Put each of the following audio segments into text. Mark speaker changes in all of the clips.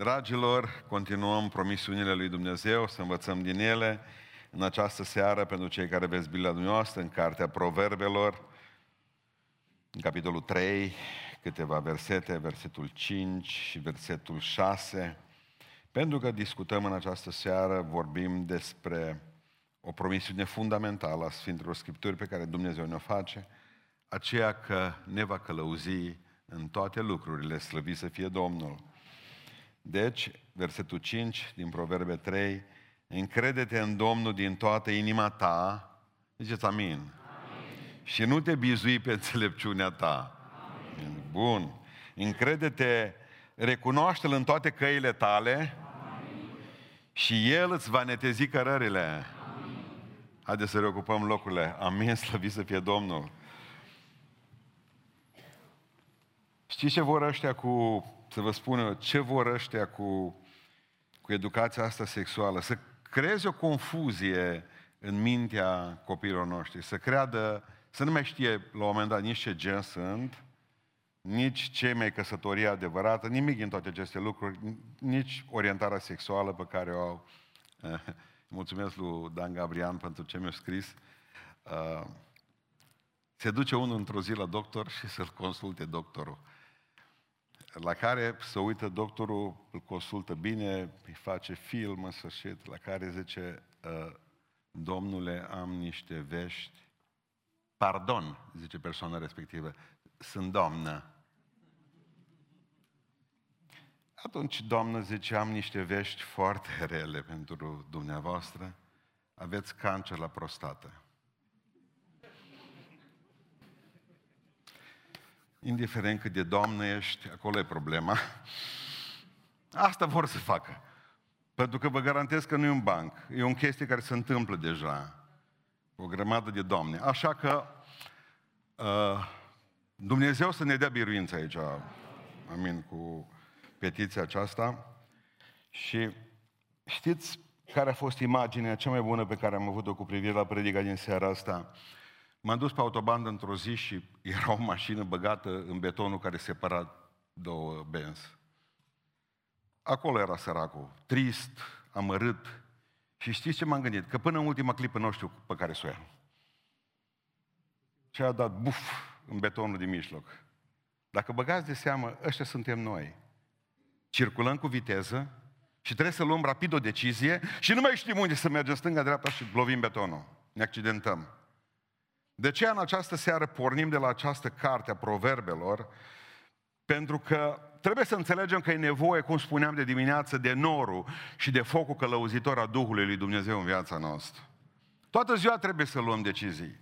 Speaker 1: Dragilor, continuăm promisiunile lui Dumnezeu, să învățăm din ele în această seară pentru cei care veți Biblia dumneavoastră în Cartea Proverbelor, în capitolul 3, câteva versete, versetul 5 și versetul 6. Pentru că discutăm în această seară, vorbim despre o promisiune fundamentală a Sfintelor Scripturi pe care Dumnezeu ne-o face, aceea că ne va călăuzi în toate lucrurile, slăvit să fie Domnul. Deci, versetul 5 din Proverbe 3, încrede-te în Domnul din toată inima ta, ziceți amin. amin. Și nu te bizui pe înțelepciunea ta. Amin. Bun. Încrede-te, recunoaște-L în toate căile tale amin. și El îți va netezi cărările. Amin. Haideți să reocupăm locurile. Amin, slăvit să fie Domnul. Știți ce vor ăștia cu, să vă spun ce vor ăștia cu, cu educația asta sexuală? Să creeze o confuzie în mintea copiilor noștri, să creadă, să nu mai știe la un moment dat nici ce gen sunt, nici ce mai căsătorie adevărată, nimic din toate aceste lucruri, nici orientarea sexuală pe care o au. Mulțumesc lui Dan Gabrian pentru ce mi-a scris. Uh, se duce unul într-o zi la doctor și să-l consulte doctorul la care să uită doctorul, îl consultă bine, îi face film în sfârșit, la care zice, ă, domnule, am niște vești, pardon, zice persoana respectivă, sunt doamnă. Atunci, doamnă, zice, am niște vești foarte rele pentru dumneavoastră, aveți cancer la prostată. Indiferent cât de doamnă ești, acolo e problema. Asta vor să facă. Pentru că vă garantez că nu e un banc. E o chestie care se întâmplă deja. O grămadă de doamne. Așa că uh, Dumnezeu să ne dea biruință aici. Amin, cu petiția aceasta. Și știți care a fost imaginea cea mai bună pe care am avut-o cu privire la predica din seara asta? M-am dus pe autobandă într-o zi și era o mașină băgată în betonul care separa două benzi. Acolo era săracul, trist, amărât. Și știți ce m-am gândit? Că până în ultima clipă nu știu pe care să o ia. Și a dat buf în betonul din mijloc. Dacă băgați de seamă, ăștia suntem noi. Circulăm cu viteză și trebuie să luăm rapid o decizie și nu mai știm unde să mergem, stânga-dreapta și lovim betonul. Ne accidentăm. De ce în această seară pornim de la această carte a proverbelor? Pentru că trebuie să înțelegem că e nevoie, cum spuneam de dimineață, de norul și de focul călăuzitor a Duhului lui Dumnezeu în viața noastră. Toată ziua trebuie să luăm decizii.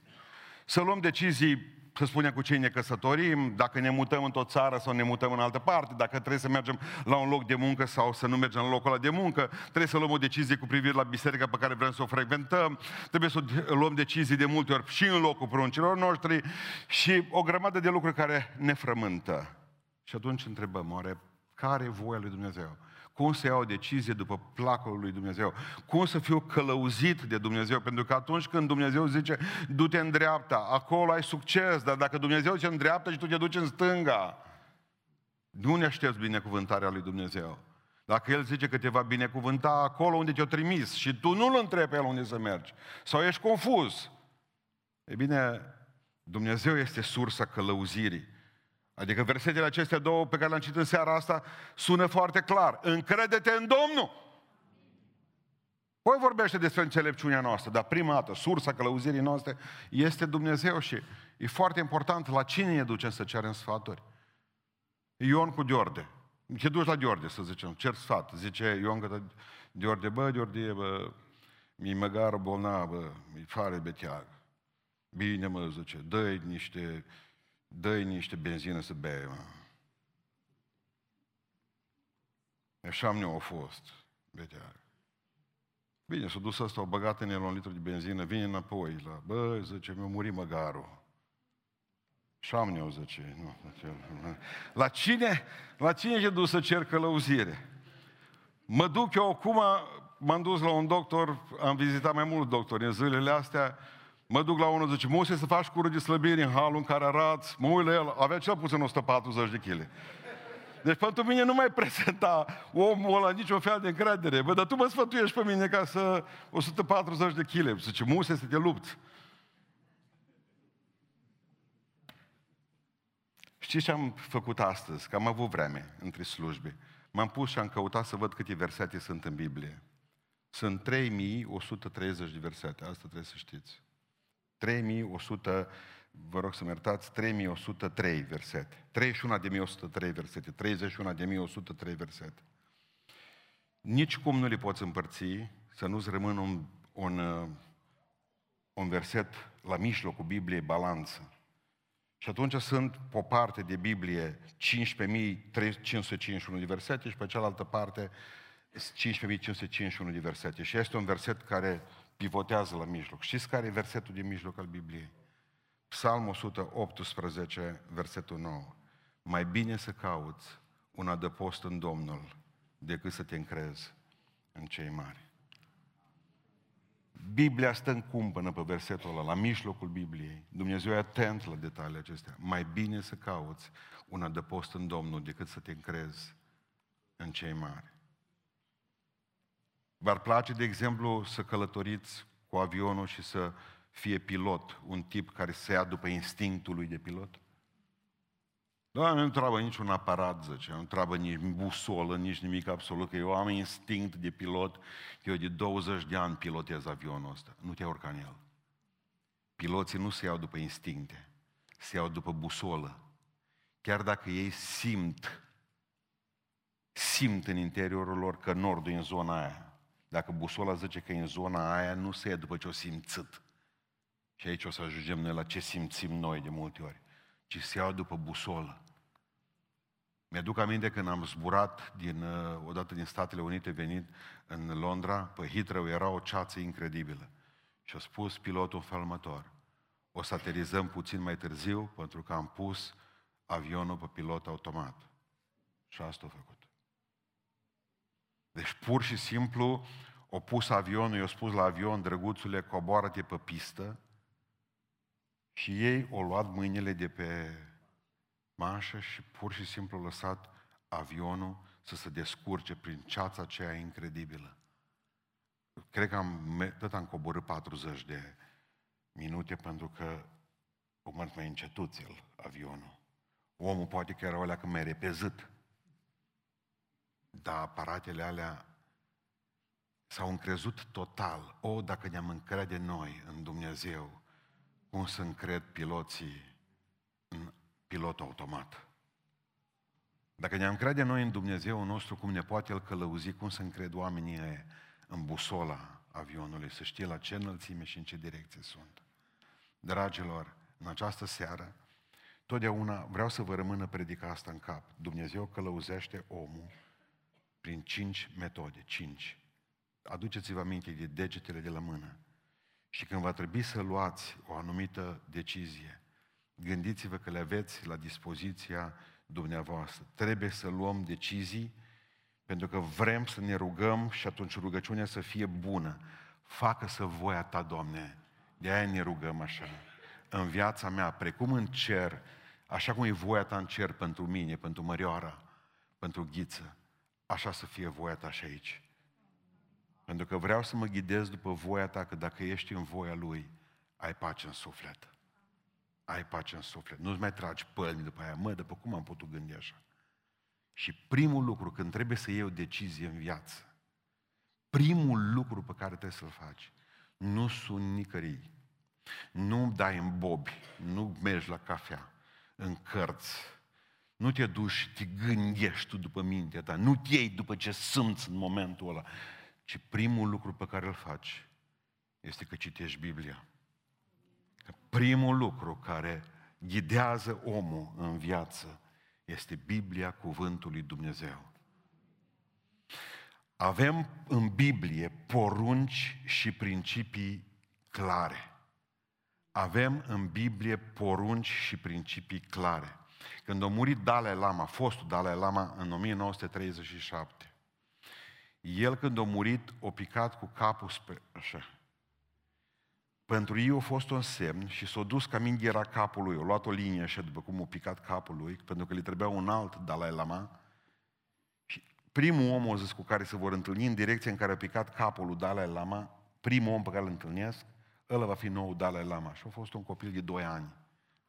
Speaker 1: Să luăm decizii să spunem cu cine ne căsătorim, dacă ne mutăm într-o țară sau ne mutăm în altă parte, dacă trebuie să mergem la un loc de muncă sau să nu mergem la locul ăla de muncă, trebuie să luăm o decizie cu privire la biserica pe care vrem să o frecventăm, trebuie să luăm decizii de multe ori și în locul pruncilor noștri și o grămadă de lucruri care ne frământă. Și atunci întrebăm, oare care e voia lui Dumnezeu? Cum să iau o decizie după placul lui Dumnezeu, cum să fiu călăuzit de Dumnezeu, pentru că atunci când Dumnezeu zice, du-te în dreapta, acolo ai succes, dar dacă Dumnezeu zice în dreapta și tu te duci în stânga, nu ne aștepți binecuvântarea lui Dumnezeu. Dacă El zice că te va binecuvânta acolo unde te-a trimis și tu nu-L întrebi pe El unde să mergi, sau ești confuz, e bine, Dumnezeu este sursa călăuzirii. Adică versetele acestea două pe care le-am citit în seara asta sună foarte clar. Încrede-te în Domnul! Păi vorbește despre înțelepciunea noastră, dar prima dată, sursa călăuzirii noastre este Dumnezeu și e foarte important la cine ne ducem să cerem sfaturi. Ion cu Diorde. Te duci la Diorde, să zicem, cer sfat. Zice Ion că Diorde, bă, Diorde, bă, mi măgară bolnavă, mi fare beteag. Bine, mă, zice, dă niște dă niște benzină să bea, mă. Așa nu a fost, betear. Bine, s-a dus ăsta, o băgat în el un litru de benzină, vine înapoi la, bă, zice, mi-a murit măgarul. Șamneu, zice, nu, la cine, la cine e dus să cer călăuzire? Mă duc eu acum, m-am dus la un doctor, am vizitat mai mulți doctori în zilele astea, Mă duc la unul, zice, Mose, să faci cură de slăbire în halul în care arați. Mă uit la el, avea cel puțin 140 de kg. Deci pentru mine nu mai prezenta omul ăla niciun fel de încredere. Bă, dar tu mă sfătuiești pe mine ca să 140 de kg. Zice, muse să te lupți. Știți ce am făcut astăzi? Că am avut vreme între slujbe. M-am pus și am căutat să văd câte versete sunt în Biblie. Sunt 3130 de versete, asta trebuie să știți. 3100, vă rog să-mi iertați, 3103 versete. 31 de 1103 versete, 31 de 1103 versete. Nici cum nu le poți împărți, să nu-ți rămână un, un, un verset la mijlocul Bibliei, balanță. Și atunci sunt pe o parte de Biblie 15.551 de versete și pe cealaltă parte 15.551 de versete. Și este un verset care pivotează la mijloc. Știți care e versetul de mijloc al Bibliei? Psalm 118, versetul 9. Mai bine să cauți un adăpost în Domnul decât să te încrezi în cei mari. Biblia stă în cumpănă pe versetul ăla, la mijlocul Bibliei. Dumnezeu e atent la detaliile acestea. Mai bine să cauți un adăpost în Domnul decât să te încrezi în cei mari. V-ar place, de exemplu, să călătoriți cu avionul și să fie pilot, un tip care se ia după instinctul lui de pilot? Da, nu întreabă niciun aparat, zice, nu întreabă nici busolă, nici nimic absolut, că eu am instinct de pilot, eu de 20 de ani pilotez avionul ăsta. Nu te urca în el. Piloții nu se iau după instincte, se iau după busolă. Chiar dacă ei simt, simt în interiorul lor că nordul e în zona aia. Dacă busola zice că e în zona aia, nu se ia după ce o simțit. Și aici o să ajungem noi la ce simțim noi de multe ori. Ci se iau după busolă. Mi-aduc aminte când am zburat din, uh, odată din Statele Unite venit în Londra, pe Heathrow era o ceață incredibilă. Și a spus pilotul felmător, o să aterizăm puțin mai târziu pentru că am pus avionul pe pilot automat. Și asta a făcut. Deci pur și simplu o pus avionul, i-a spus la avion, drăguțule, coboară-te pe pistă și ei au luat mâinile de pe manșă și pur și simplu au lăsat avionul să se descurce prin ceața aceea incredibilă. Cred că am, tot am coborât 40 de minute pentru că o mers mai încetuțel avionul. Omul poate că era o leacă mai repezit. Dar aparatele alea s-au încrezut total. O, dacă ne-am încrede noi în Dumnezeu, cum să încred piloții în pilot automat. Dacă ne-am crede noi în Dumnezeu nostru, cum ne poate El călăuzi, cum să încred oamenii în busola avionului, să știe la ce înălțime și în ce direcție sunt. Dragilor, în această seară, totdeauna vreau să vă rămână predica asta în cap. Dumnezeu călăuzește omul prin cinci metode, cinci. Aduceți-vă aminte de degetele de la mână. Și când va trebui să luați o anumită decizie, gândiți-vă că le aveți la dispoziția dumneavoastră. Trebuie să luăm decizii pentru că vrem să ne rugăm și atunci rugăciunea să fie bună. Facă să voia ta, Doamne. De aia ne rugăm așa. În viața mea, precum în cer, așa cum e voia ta în cer pentru mine, pentru Mărioara, pentru Ghiță, așa să fie voia ta și aici. Pentru că vreau să mă ghidez după voia ta, că dacă ești în voia Lui, ai pace în suflet. Ai pace în suflet. Nu-ți mai tragi pălmi după aia. Mă, după cum am putut gândi așa? Și primul lucru, când trebuie să iei o decizie în viață, primul lucru pe care trebuie să-l faci, nu sunt nicării. Nu dai în bobi, nu mergi la cafea, în cărți, nu te duci și te gândești tu după mintea ta, nu te iei după ce simți în momentul ăla, ci primul lucru pe care îl faci este că citești Biblia. Că primul lucru care ghidează omul în viață este Biblia, Cuvântul lui Dumnezeu. Avem în Biblie porunci și principii clare. Avem în Biblie porunci și principii clare. Când a murit Dalai Lama, fostul Dalai Lama, în 1937, el când a murit, a picat cu capul spre așa. Pentru ei a fost un semn și s-a dus ca mingi era capul lui. A luat o linie așa după cum a picat capul lui, pentru că le trebuia un alt Dalai Lama primul om, o zis, cu care se vor întâlni în direcția în care a picat capul lui Dalai Lama, primul om pe care îl întâlnesc, ăla va fi nou Dalai Lama. Și a fost un copil de 2 ani,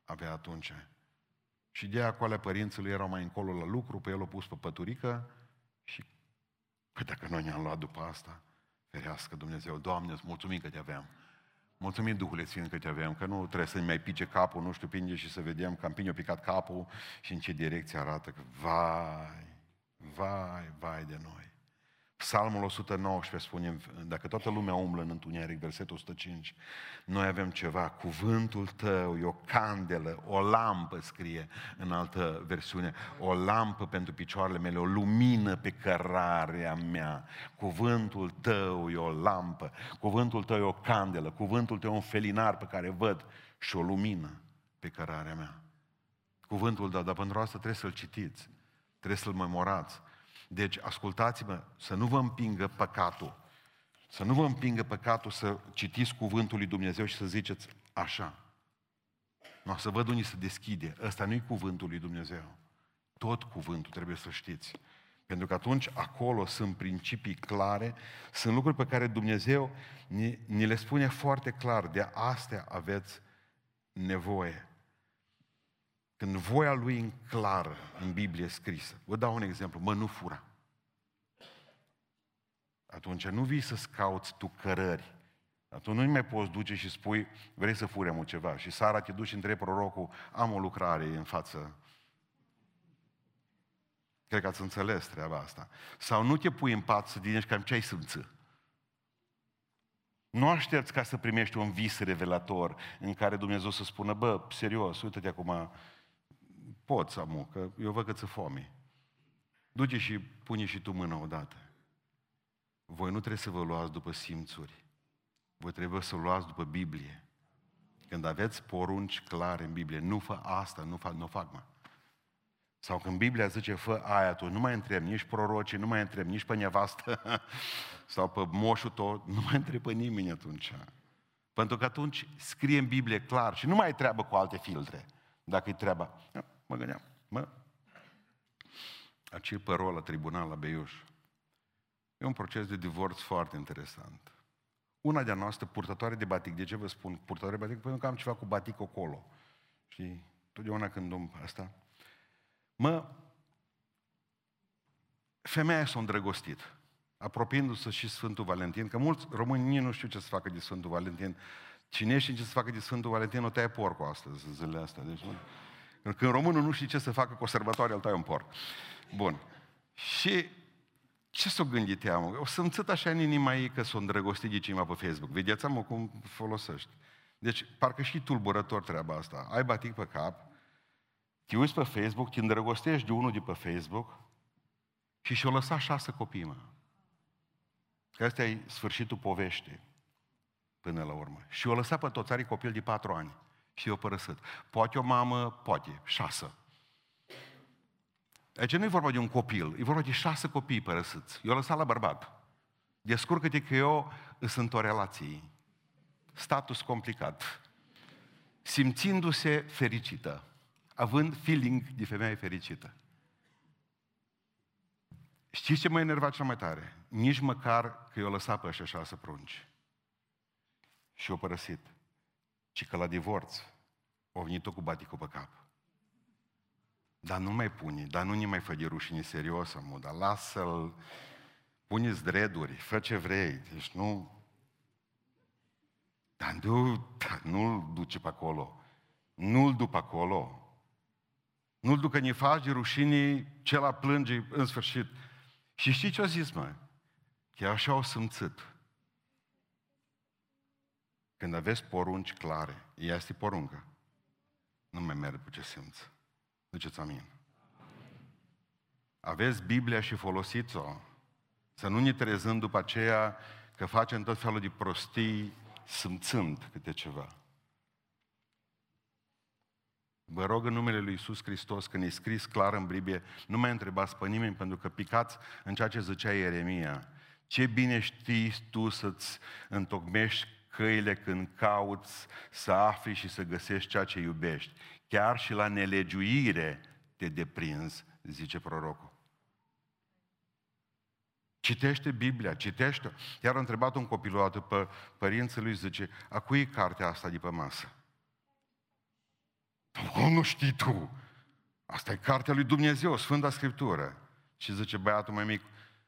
Speaker 1: avea atunci. Și de acolo părinții lui erau mai încolo la lucru, pe el l-a pus pe păturică și păi dacă noi ne-am luat după asta, ferească Dumnezeu, Doamne, îți mulțumim că te aveam. Mulțumim Duhule Sfânt că te avem, că nu trebuie să-mi mai pice capul, nu știu, pinge și să vedem că am pine picat capul și în ce direcție arată, că vai, vai, vai de noi. Psalmul 119 spune, dacă toată lumea umblă în întuneric, versetul 105, noi avem ceva, cuvântul tău e o candelă, o lampă, scrie în altă versiune, o lampă pentru picioarele mele, o lumină pe cărarea mea. Cuvântul tău e o lampă, cuvântul tău e o candelă, cuvântul tău e un felinar pe care văd și o lumină pe cărarea mea. Cuvântul tău, dar pentru asta trebuie să-l citiți, trebuie să-l memorați, deci, ascultați-mă, să nu vă împingă păcatul. Să nu vă împingă păcatul să citiți cuvântul lui Dumnezeu și să ziceți așa. Nu, să văd unii se deschide. Ăsta nu-i cuvântul lui Dumnezeu. Tot cuvântul trebuie să știți. Pentru că atunci acolo sunt principii clare, sunt lucruri pe care Dumnezeu ni, ni le spune foarte clar. De astea aveți nevoie. Când voia lui în clară, în Biblie scrisă. Vă dau un exemplu, mă, nu fura. Atunci nu vii să-ți cauți tu cărări. Atunci nu mai poți duce și spui, vrei să furem ceva. Și Sara te duci și întrebi prorocul, am o lucrare în față. Cred că ați înțeles treaba asta. Sau nu te pui în pat să dinești cam ce ai sâmță. Nu aștepți ca să primești un vis revelator în care Dumnezeu să spună, bă, serios, uite-te acum, Poți, amu, că eu văd că ți foame. Duce și pune și tu mâna odată. Voi nu trebuie să vă luați după simțuri. Voi trebuie să luați după Biblie. Când aveți porunci clare în Biblie, nu fă asta, nu fac, nu fac, mă. Sau când Biblia zice, fă aia, tu nu mai întreb nici proroci, nu mai întreb nici pe nevastă, sau pe moșul tot, nu mai întreb pe nimeni atunci. Pentru că atunci scrie în Biblie clar și nu mai ai treabă cu alte filtre, dacă e treaba. Mă gândeam, mă, acel părol la tribunal la Beiuș. E un proces de divorț foarte interesant. Una de-a noastră, purtătoare de batic, de ce vă spun purtătoare de batic? Pentru că am ceva cu batic acolo. Și totdeauna când om asta. Mă, femeia s-a îndrăgostit, apropiindu-se și Sfântul Valentin, că mulți români nu știu ce să facă de Sfântul Valentin. Cine știe ce să facă de Sfântul Valentin, o taie porcul astăzi, zilele astea. Deci, nu? Când românul nu știe ce să facă cu o sărbătoare, îl tai un porc. Bun. Și ce s-o gândit ea, mă? O simțit așa în inima ei că s-o îndrăgostit de cineva pe Facebook. Vedeți, mă, cum folosești. Deci, parcă și tulburător treaba asta. Ai batic pe cap, te uiți pe Facebook, te îndrăgostești de unul de pe Facebook și și-o lăsa șase copii, mă. Că asta e sfârșitul poveștii până la urmă. Și o lăsa pe toți, are copil de patru ani și i-a părăsit. Poate o mamă, poate, șasă. Aici nu e vorba de un copil, e vorba de șase copii părăsiți. Eu lăsat la bărbat. Descurcă-te că eu sunt o relație. Status complicat. Simțindu-se fericită. Având feeling de femeie fericită. Știți ce mă enerva cel mai tare? Nici măcar că eu lăsat pe așa șase prunci. Și o părăsit ci că la divorț o venit cu baticul pe cap. Dar nu mai pune, dar nu ne mai fă de rușine serios, amu, dar lasă-l, puneți dreduri, fă ce vrei, deci nu... Dar nu, dar nu-l duce pe acolo. Nu-l duc pe acolo. Nu-l ducă ni faci de rușine, cel plânge în sfârșit. Și știți ce a zis, mă? Chiar așa au simțit. Când aveți porunci clare, ea este poruncă. Nu mai merge pe ce simți. Duceți amin. Aveți Biblia și folosiți-o. Să nu ne trezăm după aceea că facem tot felul de prostii simțând câte ceva. Vă rog în numele Lui Iisus Hristos, când e scris clar în Biblie, nu mai întrebați pe nimeni, pentru că picați în ceea ce zicea Ieremia. Ce bine știi tu să-ți întocmești căile când cauți să afli și să găsești ceea ce iubești. Chiar și la nelegiuire te deprinzi, zice prorocul. Citește Biblia, citește Iar a întrebat un copil o dată pe părinții lui, zice, a cui e cartea asta de pe masă? Cum nu știi tu? Asta e cartea lui Dumnezeu, Sfânta Scriptură. Și zice băiatul mai mic,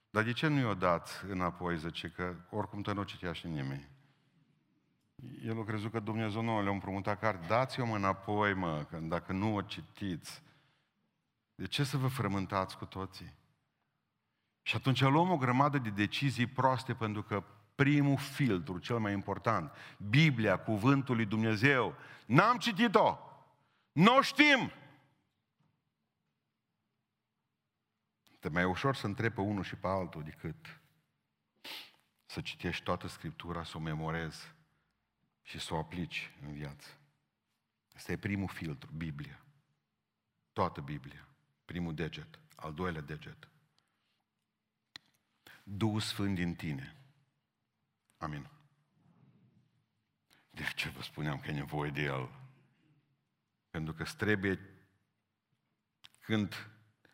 Speaker 1: dar de ce nu i-o dat înapoi? Zice că oricum te nu citea și nimeni. El a crezut că Dumnezeu nu le-a împrumutat carte. Dați-o înapoi, mă, că dacă nu o citiți. De ce să vă frământați cu toții? Și atunci luăm o grămadă de decizii proaste pentru că primul filtru, cel mai important, Biblia, Cuvântul lui Dumnezeu, n-am citit-o, nu știm. Te mai ușor să întrebi pe unul și pe altul decât să citești toată Scriptura, să o memorezi și să o aplici în viață. Asta e primul filtru, Biblia. Toată Biblia. Primul deget, al doilea deget. Duhul Sfânt din tine. Amin. De ce vă spuneam că e nevoie de El? Pentru că trebuie, când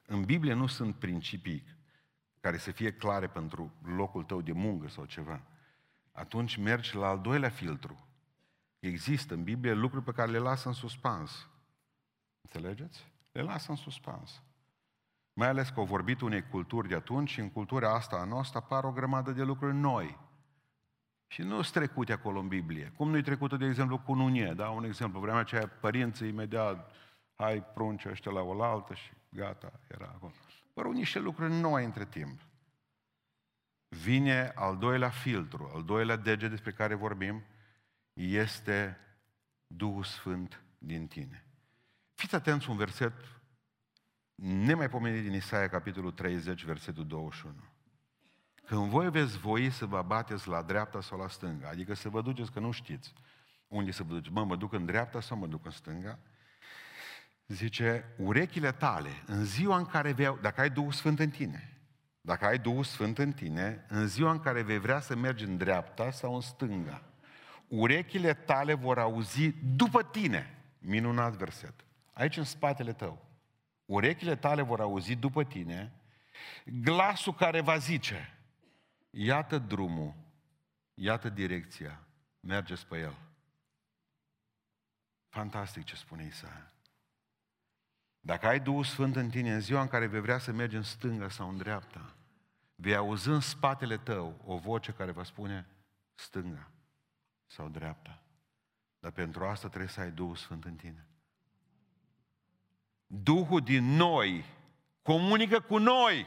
Speaker 1: în Biblie nu sunt principii care să fie clare pentru locul tău de muncă sau ceva, atunci mergi la al doilea filtru. Există în Biblie lucruri pe care le lasă în suspans. Înțelegeți? Le lasă în suspans. Mai ales că au vorbit unei culturi de atunci și în cultura asta a noastră apar o grămadă de lucruri noi. Și nu sunt trecute acolo în Biblie. Cum nu-i trecută, de exemplu, cu nunie, da? Un exemplu, vremea aceea, părinții imediat, hai prunci ăștia la oaltă și gata, era acolo. Părul niște lucruri noi între timp. Vine al doilea filtru, al doilea dege despre care vorbim, este Duhul Sfânt din tine. Fiți atenți un verset nemaipomenit din Isaia, capitolul 30, versetul 21. Când voi veți voi să vă bateți la dreapta sau la stânga, adică să vă duceți că nu știți unde să vă duceți, mă, mă duc în dreapta sau mă duc în stânga, zice, urechile tale, în ziua în care vei, dacă ai Duhul Sfânt în tine, dacă ai Duhul Sfânt în tine, în ziua în care vei vrea să mergi în dreapta sau în stânga, urechile tale vor auzi după tine. Minunat verset. Aici în spatele tău. Urechile tale vor auzi după tine glasul care va zice, iată drumul, iată direcția, mergeți pe el. Fantastic ce spune Isaia. Dacă ai Duhul Sfânt în tine în ziua în care vei vrea să mergi în stânga sau în dreapta, vei auzi în spatele tău o voce care va spune stânga sau dreapta. Dar pentru asta trebuie să ai Duhul Sfânt în tine. Duhul din noi comunică cu noi.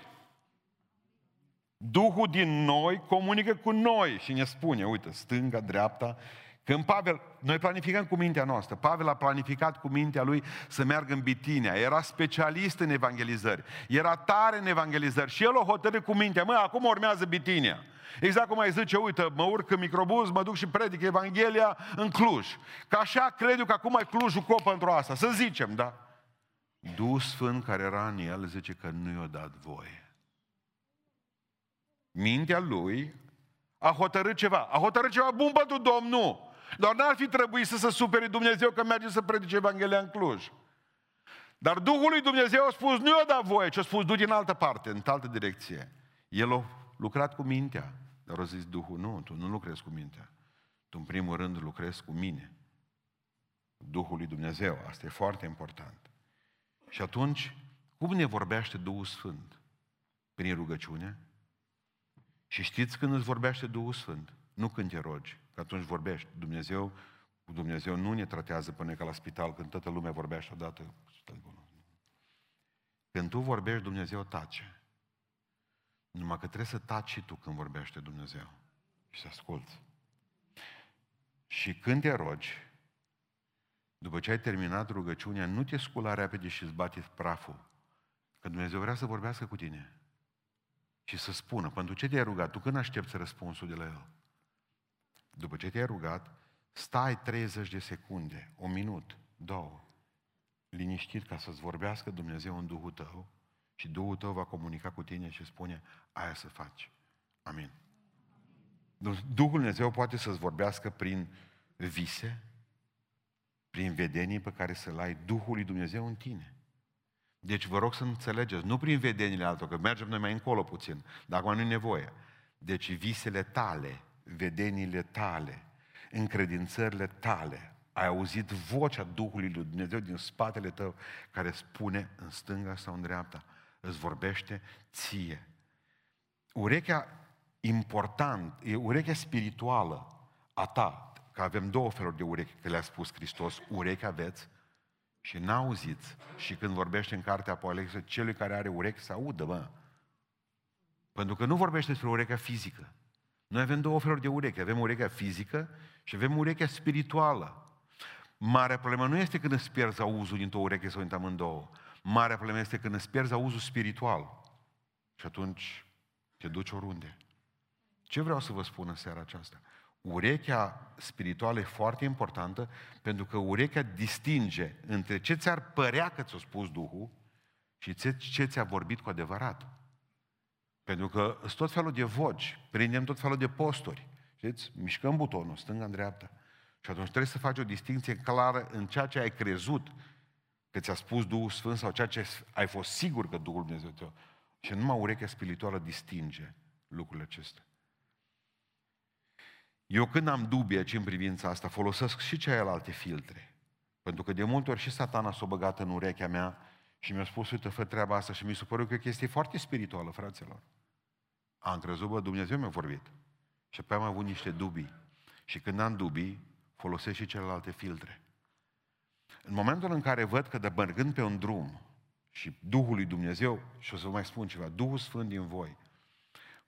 Speaker 1: Duhul din noi comunică cu noi și ne spune, uite, stânga, dreapta, când Pavel, noi planificăm cu mintea noastră, Pavel a planificat cu mintea lui să meargă în Bitinia, era specialist în evangelizări, era tare în evangelizări și el o hotărât cu mintea, mă, acum urmează Bitinia. Exact cum ai zice, uite, mă urc în microbuz, mă duc și predic Evanghelia în Cluj. Că așa cred eu că acum e Clujul cop pentru asta, să zicem, da? Duhul Sfânt care era în el zice că nu i-a dat voie. Mintea lui a hotărât ceva. A hotărât ceva bun pentru Domnul. Doar n-ar fi trebuit să se supere Dumnezeu că merge să predice Evanghelia în Cluj. Dar Duhul lui Dumnezeu a spus, nu i-a dat voie, ci a spus, du din altă parte, în altă direcție. El a lucrat cu mintea, dar a zis Duhul, nu, tu nu lucrezi cu mintea. Tu în primul rând lucrezi cu mine. Duhul lui Dumnezeu, asta e foarte important. Și atunci, cum ne vorbește Duhul Sfânt? Prin rugăciune? Și știți când îți vorbește Duhul Sfânt? Nu când te rogi, că atunci vorbești. Dumnezeu, Dumnezeu nu ne tratează până ca la spital, când toată lumea vorbește odată. Când tu vorbești, Dumnezeu tace. Numai că trebuie să taci și tu când vorbește Dumnezeu. Și să asculți. Și când te rogi, după ce ai terminat rugăciunea, nu te scula repede și îți bate praful. Că Dumnezeu vrea să vorbească cu tine. Și să spună, pentru ce te-ai rugat? Tu când aștepți răspunsul de la El? După ce te-ai rugat, stai 30 de secunde, un minut, două, liniștit ca să-ți vorbească Dumnezeu în Duhul tău și Duhul tău va comunica cu tine și spune, aia să faci. Amin. Duhul Dumnezeu poate să-ți vorbească prin vise, prin vedenii pe care să-l ai Duhul lui Dumnezeu în tine. Deci vă rog să înțelegeți, nu prin vedenile altor, că mergem noi mai încolo puțin, dar acum nu e nevoie. Deci visele tale, vedenile tale, încredințările tale, ai auzit vocea Duhului lui Dumnezeu din spatele tău care spune în stânga sau în dreapta, îți vorbește ție. Urechea important, e urechea spirituală a ta, că avem două feluri de urechi, că le-a spus Hristos, urechi aveți și n-auziți. Și când vorbește în cartea Apocalipsă, celui care are urechi să audă, mă. Pentru că nu vorbește despre urechea fizică. Noi avem două feluri de urechi. Avem urechea fizică și avem urechea spirituală. Marea problemă nu este când îți pierzi auzul dintr-o ureche sau din amândouă. Marea problemă este când îți pierzi auzul spiritual. Și atunci te duci oriunde. Ce vreau să vă spun în seara aceasta? Urechea spirituală e foarte importantă pentru că urechea distinge între ce ți-ar părea că ți-a spus Duhul și ce ți-a vorbit cu adevărat. Pentru că sunt tot felul de voci, prindem tot felul de posturi. Știți? Mișcăm butonul, stânga în dreapta. Și atunci trebuie să faci o distinție clară în ceea ce ai crezut că ți-a spus Duhul Sfânt sau ceea ce ai fost sigur că Duhul Dumnezeu te Și numai urechea spirituală distinge lucrurile acestea. Eu când am dubii aici în privința asta, folosesc și celelalte filtre. Pentru că de multe ori și satana s-a băgat în urechea mea și mi-a spus, uite, fă treaba asta și mi s-a părut că e o chestie foarte spirituală, fraților. Am crezut, bă, Dumnezeu mi-a vorbit. Și apoi am avut niște dubii. Și când am dubii, folosesc și celelalte filtre. În momentul în care văd că de mergând pe un drum și Duhul lui Dumnezeu, și o să vă mai spun ceva, Duhul Sfânt din voi,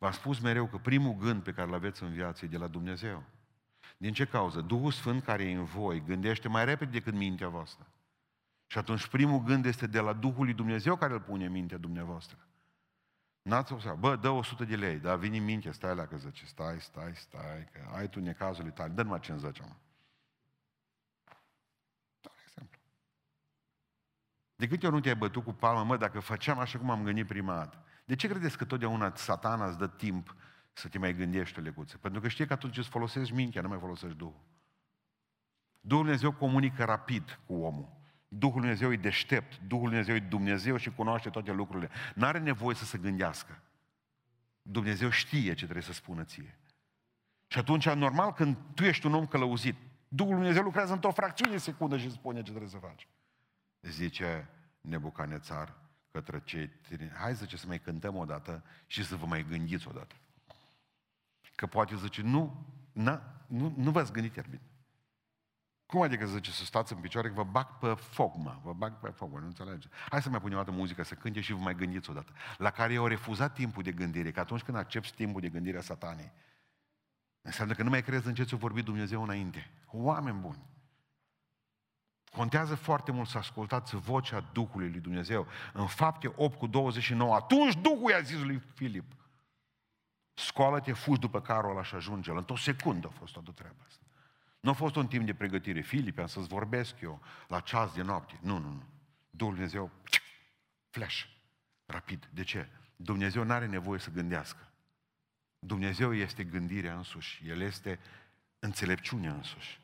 Speaker 1: V-am spus mereu că primul gând pe care îl aveți în viață e de la Dumnezeu. Din ce cauză? Duhul Sfânt care e în voi gândește mai repede decât mintea voastră. Și atunci primul gând este de la Duhul lui Dumnezeu care îl pune în mintea dumneavoastră. N-ați observat, bă, dă 100 de lei, dar vine în minte, stai la că zice, stai, stai, stai, că ai tu necazul tale, dă-mi 50, mă. Doar exemplu. De câte ori nu te-ai bătut cu palma, mă, dacă făceam așa cum am gândit prima dată, de ce credeți că totdeauna satana îți dă timp să te mai gândești o lecuță? Pentru că știe că atunci îți folosești mintea, nu mai folosești Duhul. Duhul Dumnezeu comunică rapid cu omul. Duhul Dumnezeu e deștept, Duhul Dumnezeu e Dumnezeu și cunoaște toate lucrurile. N-are nevoie să se gândească. Dumnezeu știe ce trebuie să spună ție. Și atunci, normal, când tu ești un om călăuzit, Duhul Dumnezeu lucrează într-o fracțiune de secundă și spune ce trebuie să faci. Zice Nebucanețar, către cei tineri. Hai, zice, să mai cântăm o dată și să vă mai gândiți o dată. Că poate zice, nu, na, nu, nu v-ați gândit iar bine. Cum adică zice să stați în picioare, că vă bag pe foc, mă, vă bag pe foc, mă, nu înțelege. Hai să mai punem o dată muzică, să cânte și vă mai gândiți o dată. La care eu refuzat timpul de gândire, că atunci când accepti timpul de gândire a satanei, înseamnă că nu mai crezi în ce ți-a vorbit Dumnezeu înainte. Oameni buni. Contează foarte mult să ascultați vocea Duhului lui Dumnezeu. În fapte 8 cu 29, atunci Duhul i-a zis lui Filip, scoală-te, fugi după carul ăla și ajunge -l. Într-o secundă a fost toată treaba asta. Nu a fost un timp de pregătire. Filip, am să-ți vorbesc eu la ceas de noapte. Nu, nu, nu. Duhul Dumnezeu, flash, rapid. De ce? Dumnezeu nu are nevoie să gândească. Dumnezeu este gândirea însuși. El este înțelepciunea însuși.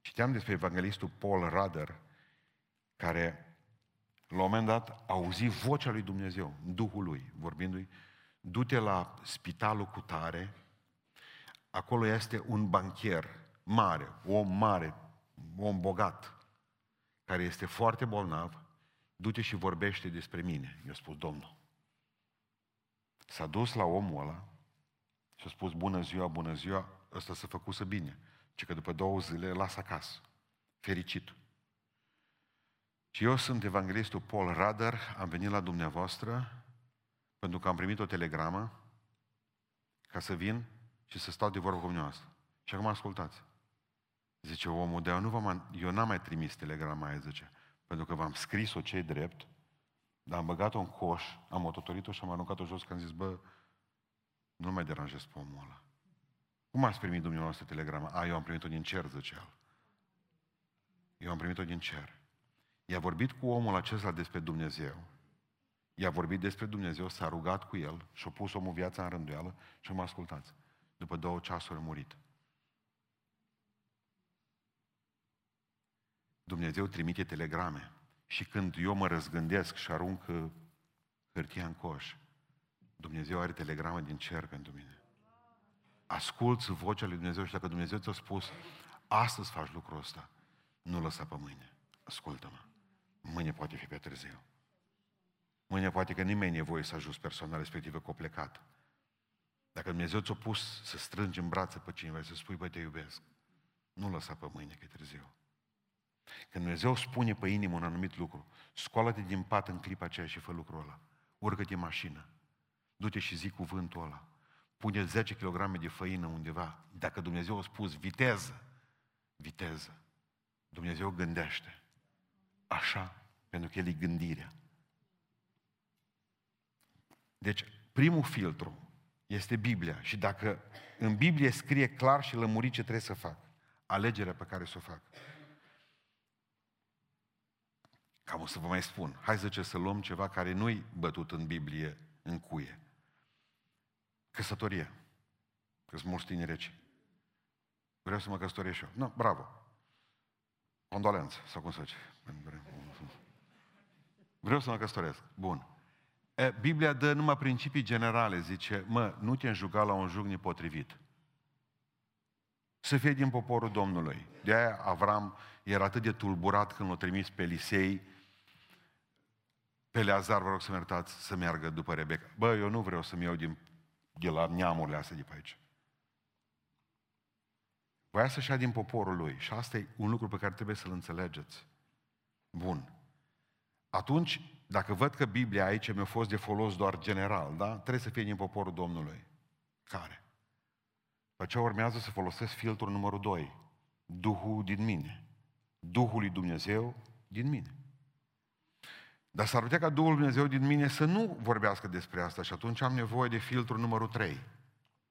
Speaker 1: Citeam despre evanghelistul Paul Rader, care la un moment dat auzi vocea lui Dumnezeu, Duhul lui, vorbindu-i, du-te la spitalul cu tare, acolo este un banchier mare, om mare, om bogat, care este foarte bolnav, du-te și vorbește despre mine, i-a spus Domnul. S-a dus la omul ăla și a spus, bună ziua, bună ziua, ăsta s-a făcut să bine ci că după două zile las acasă. Fericit. Și eu sunt evanghelistul Paul Rader, am venit la dumneavoastră pentru că am primit o telegramă ca să vin și să stau de vorbă cu dumneavoastră. Și acum ascultați. Zice omul, de nu v-am, eu n-am mai trimis telegrama aia, zice, pentru că v-am scris-o cei drept, dar am băgat-o în coș, am ototorit-o și am aruncat-o jos, că am zis, bă, nu mai deranjez pe omul ăla. Cum ați primit dumneavoastră telegrama? A, eu am primit-o din cer, zice el. Eu am primit-o din cer. I-a vorbit cu omul acesta despre Dumnezeu. I-a vorbit despre Dumnezeu, s-a rugat cu el și-a pus omul viața în rânduială și mă ascultați. După două ceasuri a murit. Dumnezeu trimite telegrame. Și când eu mă răzgândesc și arunc hârtia în coș, Dumnezeu are telegramă din cer pentru mine. Asculți vocea lui Dumnezeu și dacă Dumnezeu ți-a spus, astăzi faci lucrul ăsta, nu lăsa pe mâine. Ascultă-mă. Mâine poate fi pe târziu. Mâine poate că nimeni nu e nevoie să ajungi persoana respectivă cu o plecat. Dacă Dumnezeu ți-a pus să strângi în brațe pe cineva și să spui, băi, te iubesc, nu lăsa pe mâine, că e târziu. Când Dumnezeu spune pe inimă un anumit lucru, scoală-te din pat în clipa aceea și fă lucrul ăla. Urcă-te în mașină. Du-te și zic cuvântul ăla. Pune 10 kg de făină undeva. Dacă Dumnezeu a spus viteză, viteză. Dumnezeu gândește. Așa, pentru că El e gândirea. Deci, primul filtru este Biblia. Și dacă în Biblie scrie clar și lămurit ce trebuie să fac, alegerea pe care să o fac. Cam o să vă mai spun. Hai să să luăm ceva care nu-i bătut în Biblie în cuie. Căsătorie. Că sunt mulți tineri reci. Vreau să mă căsătoresc și eu. Nu, bravo. Condolență, sau cum să zice. Vreau să mă căsătoresc. Bun. E, Biblia dă numai principii generale. Zice, mă, nu te înjuga la un jug nepotrivit. Să fie din poporul Domnului. De aia Avram era atât de tulburat când l-a trimis pe Elisei, pe Leazar, vă rog să mă iertați, să meargă după Rebecca. Bă, eu nu vreau să-mi iau din, de la neamurile astea de pe aici. Voia să-și ia din poporul lui. Și asta e un lucru pe care trebuie să-l înțelegeți. Bun. Atunci, dacă văd că Biblia aici mi-a fost de folos doar general, da? Trebuie să fie din poporul Domnului. Care? Pe ce urmează să folosesc filtrul numărul 2. Duhul din mine. Duhul lui Dumnezeu din mine. Dar s-ar putea ca Duhul Dumnezeu din mine să nu vorbească despre asta și atunci am nevoie de filtrul numărul 3.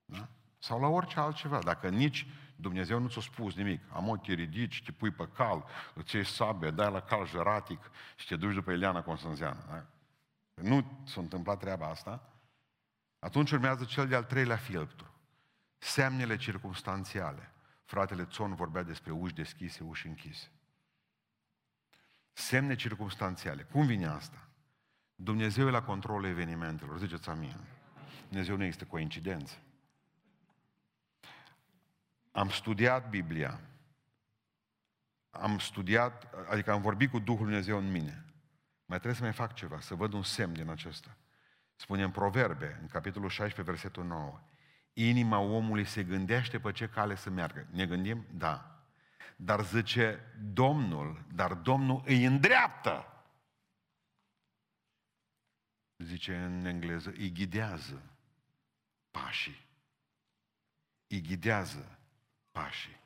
Speaker 1: Da? Sau la orice altceva. Dacă nici Dumnezeu nu ți-a spus nimic, am te ridici, te pui pe cal, îți iei sabie, dai la cal jăratic și te duci după Eliana Constanzeană. Da? Nu s-a întâmplat treaba asta, atunci urmează cel de-al treilea filtru. Semnele circumstanțiale. Fratele Țon vorbea despre uși deschise, uși închise. Semne circumstanțiale. Cum vine asta? Dumnezeu e la controlul evenimentelor. Ziceți amin. Dumnezeu nu este coincidență. Am studiat Biblia. Am studiat, adică am vorbit cu Duhul Dumnezeu în mine. Mai trebuie să mai fac ceva, să văd un semn din acesta. Spune în Proverbe, în capitolul 16, versetul 9. Inima omului se gândește pe ce cale să meargă. Ne gândim? Da. Dar zice Domnul, dar Domnul îi îndreaptă. Zice în engleză, îi ghidează pașii. Îi ghidează pașii.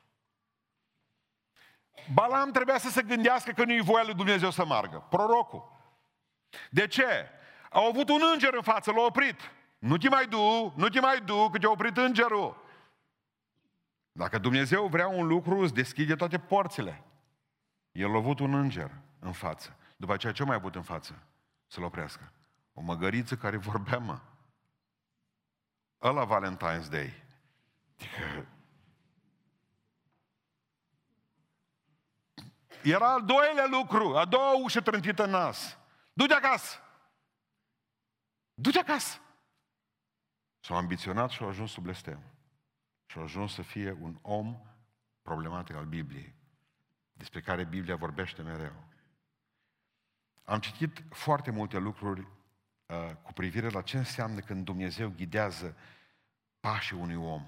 Speaker 1: Balam trebuia să se gândească că nu-i voia lui Dumnezeu să margă. Prorocul. De ce? Au avut un înger în față, l-a oprit. Nu te mai du, nu te mai du, că te-a oprit îngerul. Dacă Dumnezeu vrea un lucru, îți deschide toate porțile. El a avut un înger în față. După aceea ce mai avut în față? Să-l oprească. O măgăriță care vorbea, mă. Ăla Valentine's Day. Era al doilea lucru, a doua ușă trântită în nas. Du-te acasă! Du-te acasă! S-au ambiționat și au ajuns sub blestem. Și a ajuns să fie un om problematic al Bibliei, despre care Biblia vorbește mereu. Am citit foarte multe lucruri uh, cu privire la ce înseamnă când Dumnezeu ghidează pașii unui om.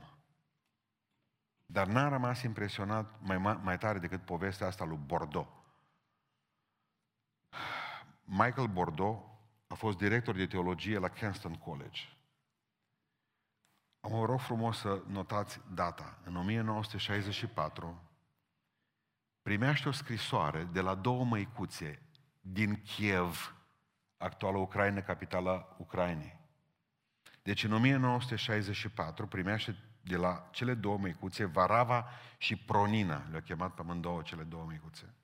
Speaker 1: Dar n-am rămas impresionat mai, mai tare decât povestea asta lui Bordeaux. Michael Bordeaux a fost director de teologie la Kenston College. Am rog frumos să notați data. În 1964 primește o scrisoare de la două măicuțe din Kiev, actuală Ucraina, capitala Ucrainei. Deci în 1964 primește de la cele două măicuțe, Varava și Pronina, le-au chemat pe amândouă cele două măicuțe,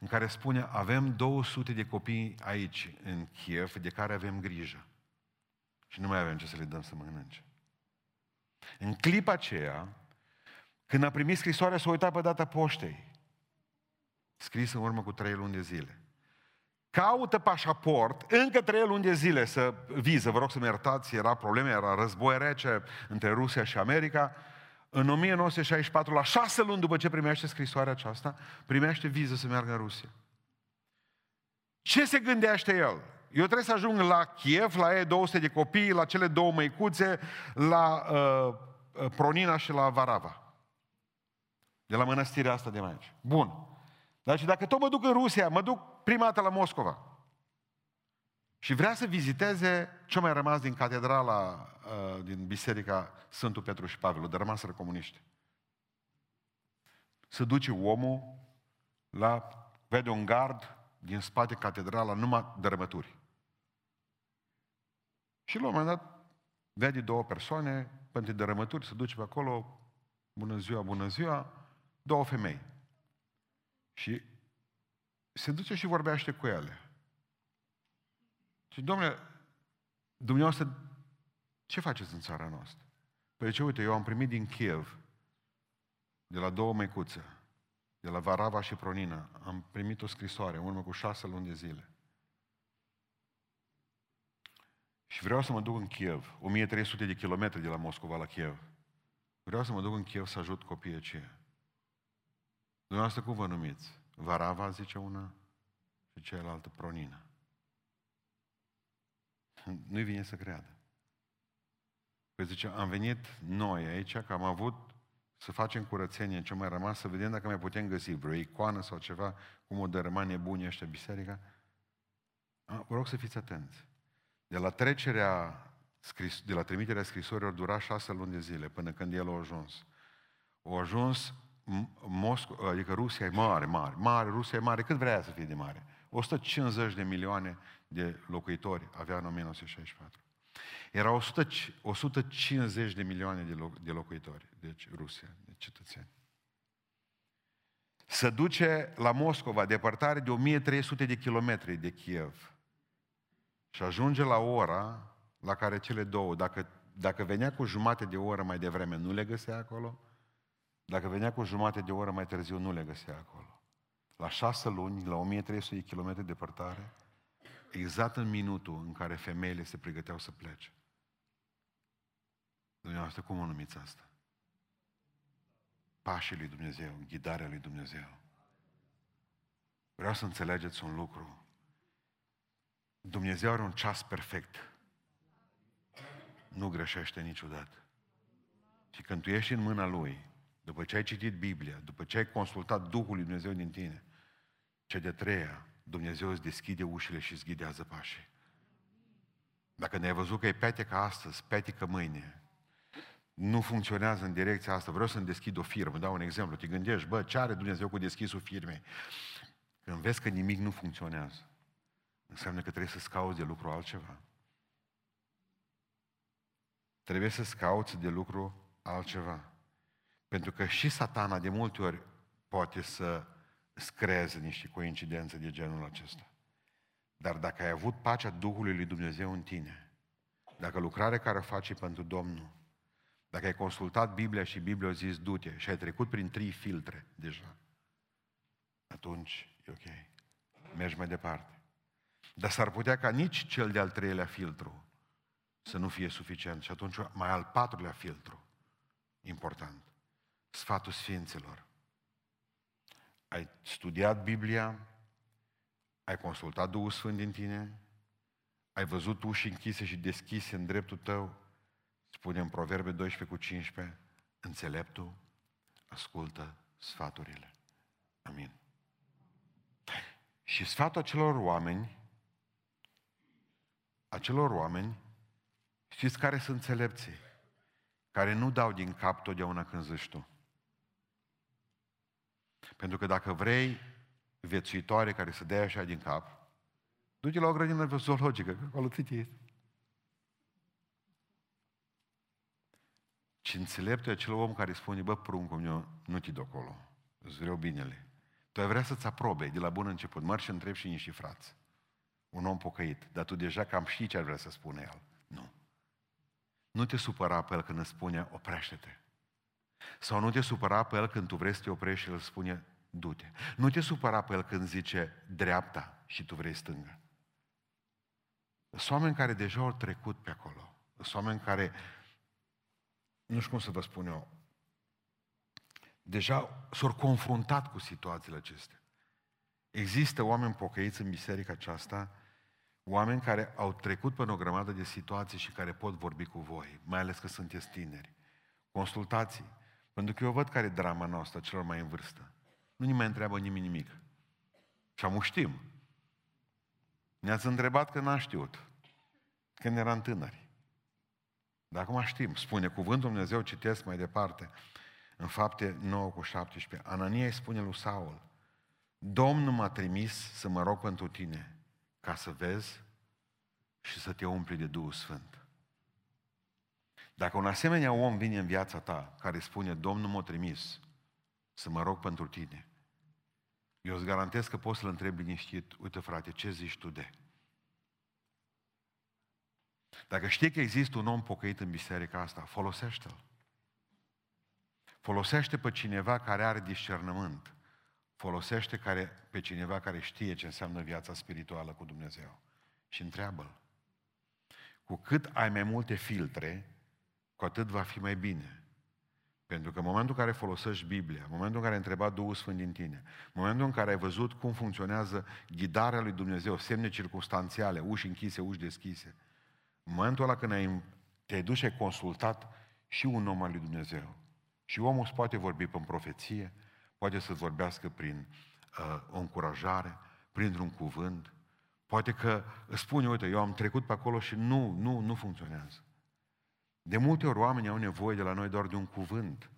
Speaker 1: în care spune, avem 200 de copii aici, în Kiev, de care avem grijă. Și nu mai avem ce să le dăm să mănânce. În clipa aceea, când a primit scrisoarea, s-a uitat pe data poștei. scris în urmă cu trei luni de zile. Caută pașaport, încă trei luni de zile să viză, vă rog să-mi iertați, era probleme, era război rece între Rusia și America. În 1964, la șase luni după ce primește scrisoarea aceasta, primește viză să meargă în Rusia. Ce se gândește el? Eu trebuie să ajung la Kiev, la ei 200 de copii, la cele două măicuțe, la uh, uh, Pronina și la Varava. De la mănăstirea asta de mai aici. Bun. Dar și dacă tot mă duc în Rusia, mă duc prima dată la Moscova. Și vrea să viziteze ce mai rămas din catedrala, uh, din biserica Sfântul Petru și Pavel, de rămas comuniști. Se duce omul la, vede un gard din spate catedrala, numai dărâmături. Și la un moment dat vede două persoane, pentru dărâmături, se duce pe acolo, bună ziua, bună ziua, două femei. Și se duce și vorbește cu ele. Și, domnule, dumneavoastră, ce faceți în țara noastră? Păi ce, uite, eu am primit din Kiev, de la două mecuțe, de la Varava și Pronina, am primit o scrisoare în urmă cu șase luni de zile. Și vreau să mă duc în Kiev, 1300 de kilometri de la Moscova la Kiev. Vreau să mă duc în Kiev să ajut copiii aceia. Dumneavoastră cum vă numiți? Varava, zice una, și cealaltă Pronina. Nu-i vine să creadă. Păi zice, am venit noi aici, că am avut să facem curățenie în ce mai rămas, să vedem dacă mai putem găsi vreo icoană sau ceva, cum o dărâma nebunii ăștia biserica. Vă rog să fiți atenți. De la trecerea, de la trimiterea scrisorilor dura șase luni de zile până când el a ajuns. A ajuns Mosco, adică Rusia e mare, mare, mare, Rusia e mare, cât vrea să fie de mare? 150 de milioane de locuitori avea în 1964. Era 100, 150 de milioane de, loc, de locuitori, deci Rusia, de cetățeni. Se duce la Moscova, depărtare de 1300 de kilometri de Kiev. Și ajunge la ora la care cele două, dacă, dacă venea cu jumate de oră mai devreme, nu le găsea acolo, dacă venea cu jumate de oră mai târziu, nu le găsea acolo. La șase luni, la 1300 de kilometri departare, exact în minutul în care femeile se pregăteau să plece. Dumneavoastră, cum o numiți asta? Pașii lui Dumnezeu, ghidarea lui Dumnezeu. Vreau să înțelegeți un lucru. Dumnezeu are un ceas perfect. Nu greșește niciodată. Și când tu ești în mâna Lui, după ce ai citit Biblia, după ce ai consultat Duhul lui Dumnezeu din tine, ce de treia, Dumnezeu îți deschide ușile și îți ghidează pașii. Dacă ne-ai văzut că e petecă astăzi, petecă mâine, nu funcționează în direcția asta, vreau să-mi deschid o firmă, dau un exemplu, te gândești, bă, ce are Dumnezeu cu deschisul firmei? Când vezi că nimic nu funcționează, înseamnă că trebuie să-ți cauți de lucru altceva. Trebuie să-ți cauți de lucru altceva. Pentru că și satana de multe ori poate să screeze niște coincidențe de genul acesta. Dar dacă ai avut pacea Duhului lui Dumnezeu în tine, dacă lucrarea care o faci pentru Domnul, dacă ai consultat Biblia și Biblia a zis du-te și ai trecut prin trei filtre deja, atunci e ok. Mergi mai departe. Dar s-ar putea ca nici cel de-al treilea filtru să nu fie suficient și atunci mai al patrulea filtru important sfatul Sfinților. Ai studiat Biblia, ai consultat Duhul Sfânt din tine, ai văzut uși închise și deschise în dreptul tău, spune în Proverbe 12 cu 15, înțeleptul ascultă sfaturile. Amin. Și sfatul acelor oameni, acelor oameni, știți care sunt înțelepții? Care nu dau din cap totdeauna când zici tu. Pentru că dacă vrei viețuitoare care să dea așa din cap, du-te la o grădină zoologică, că acolo ți este. Și înțelept e acel om care spune, bă, pruncul meu, nu te duc acolo, îți vreau binele. Tu ai vrea să-ți aprobe de la bun început, mărși și întreb și niște frați. Un om pocăit, dar tu deja cam știi ce ar vrea să spune el. Nu. Nu te supăra pe el când îți spune, oprește-te. Sau nu te supăra pe el când tu vrei să te oprești și el spune, du-te. Nu te supăra pe el când zice dreapta și tu vrei stânga. Sunt oameni care deja au trecut pe acolo. Sunt oameni care, nu știu cum să vă spun eu, deja s-au confruntat cu situațiile acestea. Există oameni pocăiți în biserica aceasta, oameni care au trecut pe o grămadă de situații și care pot vorbi cu voi, mai ales că sunteți tineri. Consultații. Pentru că eu văd care e drama noastră celor mai în vârstă. Nu ni mai întreabă nimeni nimic. Și am știm. Ne-ați întrebat că n-a știut. Când eram tânări. Dar acum știm. Spune cuvântul Dumnezeu, citesc mai departe, în fapte 9 cu 17. Anania îi spune lui Saul, Domnul m-a trimis să mă rog pentru tine, ca să vezi și să te umpli de Duhul Sfânt. Dacă un asemenea om vine în viața ta, care spune, Domnul m-a trimis să mă rog pentru tine, eu îți garantez că poți să-l întrebi liniștit, uite frate, ce zici tu de? Dacă știi că există un om pocăit în biserica asta, folosește-l. Folosește pe cineva care are discernământ. Folosește care, pe cineva care știe ce înseamnă viața spirituală cu Dumnezeu. Și întreabă-l. Cu cât ai mai multe filtre, cu atât va fi mai bine. Pentru că în momentul în care folosești Biblia, în momentul în care ai întrebat Duhul Sfânt din tine, în momentul în care ai văzut cum funcționează ghidarea lui Dumnezeu, semne circunstanțiale, uși închise, uși deschise, în momentul ăla când ai, te-ai dus și ai consultat și un om al lui Dumnezeu, și omul îți poate vorbi prin profeție, poate să vorbească prin uh, o încurajare, printr-un cuvânt, poate că îți spune, uite, eu am trecut pe acolo și nu, nu, nu funcționează. De multe ori oamenii au nevoie de la noi doar de un cuvânt.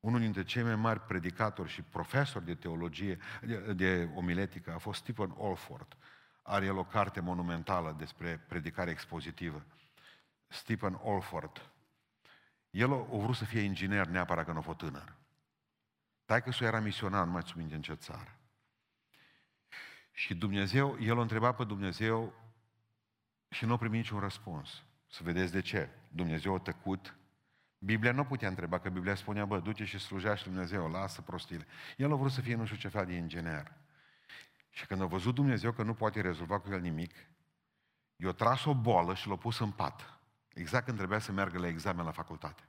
Speaker 1: Unul dintre cei mai mari predicatori și profesori de teologie, de, de omiletică, a fost Stephen Alford. Are el o carte monumentală despre predicare expozitivă. Stephen Alford. El a vrut să fie inginer neapărat că nu a fost tânăr. Taică să era misionar, nu mai țin în ce țară. Și Dumnezeu, el a întrebat pe Dumnezeu și nu a primit niciun răspuns. Să vedeți de ce. Dumnezeu a tăcut. Biblia nu putea întreba, că Biblia spunea, bă, du-te și slujește Dumnezeu, lasă prostile. El a vrut să fie nu știu ce fel de inginer. Și când a văzut Dumnezeu că nu poate rezolva cu el nimic, i-a tras o boală și l-a pus în pat. Exact când trebuia să meargă la examen la facultate.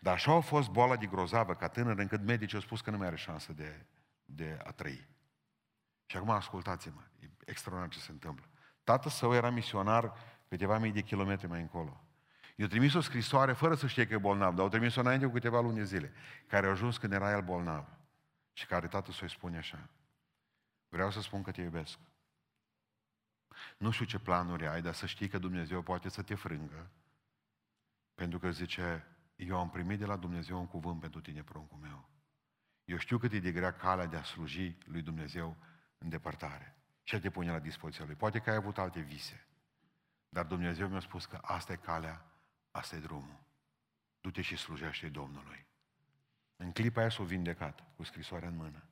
Speaker 1: Dar așa a fost boala de grozavă ca tânăr, încât medicii au spus că nu mai are șansă de, de a trăi. Și acum ascultați-mă, e extraordinar ce se întâmplă. Tatăl său era misionar câteva mii de kilometri mai încolo. I-a trimis o scrisoare fără să știe că e bolnav, dar au trimis-o înainte cu câteva luni de zile, care a ajuns când era el bolnav. Și care tatăl său îi spune așa, vreau să spun că te iubesc. Nu știu ce planuri ai, dar să știi că Dumnezeu poate să te frângă. Pentru că zice, eu am primit de la Dumnezeu un cuvânt pentru tine, pruncul meu. Eu știu cât e de grea calea de a sluji lui Dumnezeu în depărtare. Și te pune la dispoziția lui. Poate că ai avut alte vise. Dar Dumnezeu mi-a spus că asta e calea, asta e drumul. Du-te și slujește Domnului. În clipa aia s-o vindecat, cu scrisoarea în mână.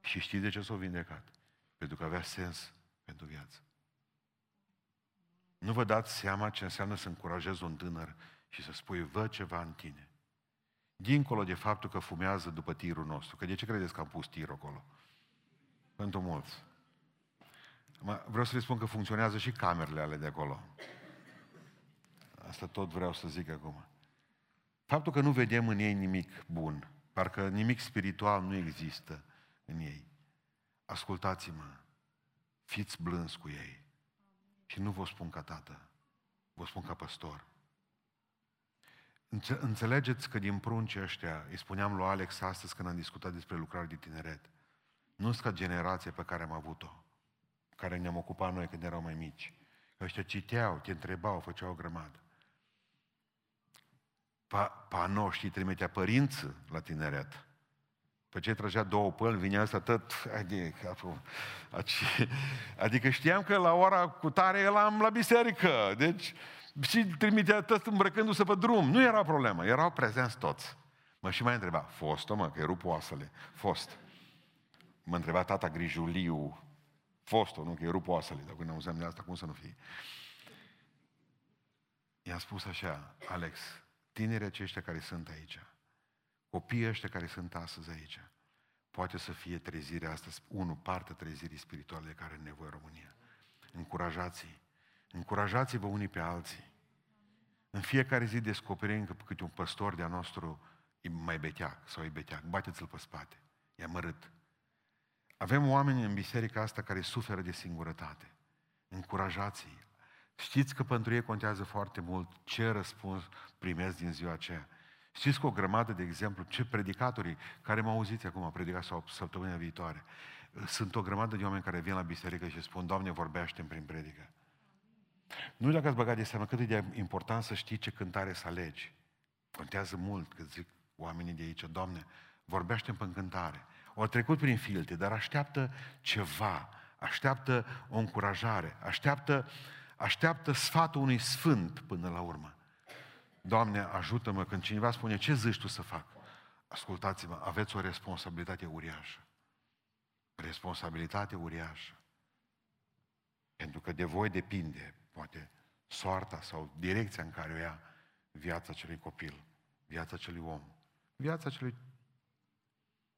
Speaker 1: Și știi de ce s-o vindecat? Pentru că avea sens pentru viață. Nu vă dați seama ce înseamnă să încurajezi un tânăr și să spui, văd ceva în tine. Dincolo de faptul că fumează după tirul nostru. Că de ce credeți că am pus tirul acolo? Pentru mulți. Vreau să le spun că funcționează și camerele ale de acolo. Asta tot vreau să zic acum. Faptul că nu vedem în ei nimic bun, parcă nimic spiritual nu există în ei. Ascultați-mă, fiți blânzi cu ei. Și nu vă spun ca tată, vă spun ca păstor. Înțelegeți că din pruncii ăștia, îi spuneam lui Alex astăzi când am discutat despre lucrare de tineret, nu sunt ca generația pe care am avut-o, care ne-am ocupat noi când eram mai mici. Ăștia citeau, te întrebau, făceau o grămadă. Pa, pa noștri trimitea părinți la tineret. Pe ce trăgea două păl, vinea asta tot, adică, adică știam că la ora cu tare eram la biserică, deci și trimitea tot îmbrăcându-se pe drum. Nu era problemă, erau prezenți toți. Mă și mai întreba, fost mă, că e rup oasele, fost. Mă întreba tata Grijuliu, fost nu, că e rup oasele, dacă ne auzăm de asta, cum să nu fie? I-am spus așa, Alex, tinerii aceștia care sunt aici, copiii ăștia care sunt astăzi aici, poate să fie trezirea asta, unu, parte trezirii spirituale de care are nevoie România. Încurajați-i. Încurajați-vă unii pe alții. În fiecare zi descoperim că câte un păstor de-a nostru e mai beteac sau e beteac. Bateți-l pe spate. E amărât. Avem oameni în biserica asta care suferă de singurătate. Încurajați-i. Știți că pentru ei contează foarte mult ce răspuns primesc din ziua aceea. Știți că o grămadă de exemplu, ce predicatorii care mă auziți acum, predicat sau săptămâna viitoare, sunt o grămadă de oameni care vin la biserică și spun, Doamne, vorbește prin predică. Nu dacă ați băgat de seama cât e de important să știi ce cântare să alegi. Contează mult că zic oamenii de aici, Doamne, vorbește în cântare. Au trecut prin filte, dar așteaptă ceva, așteaptă o încurajare, așteaptă, așteaptă sfatul unui sfânt până la urmă. Doamne, ajută-mă când cineva spune, ce zici tu să fac? Ascultați-mă, aveți o responsabilitate uriașă. Responsabilitate uriașă. Pentru că de voi depinde, poate, soarta sau direcția în care o ia viața acelui copil, viața acelui om, viața acelui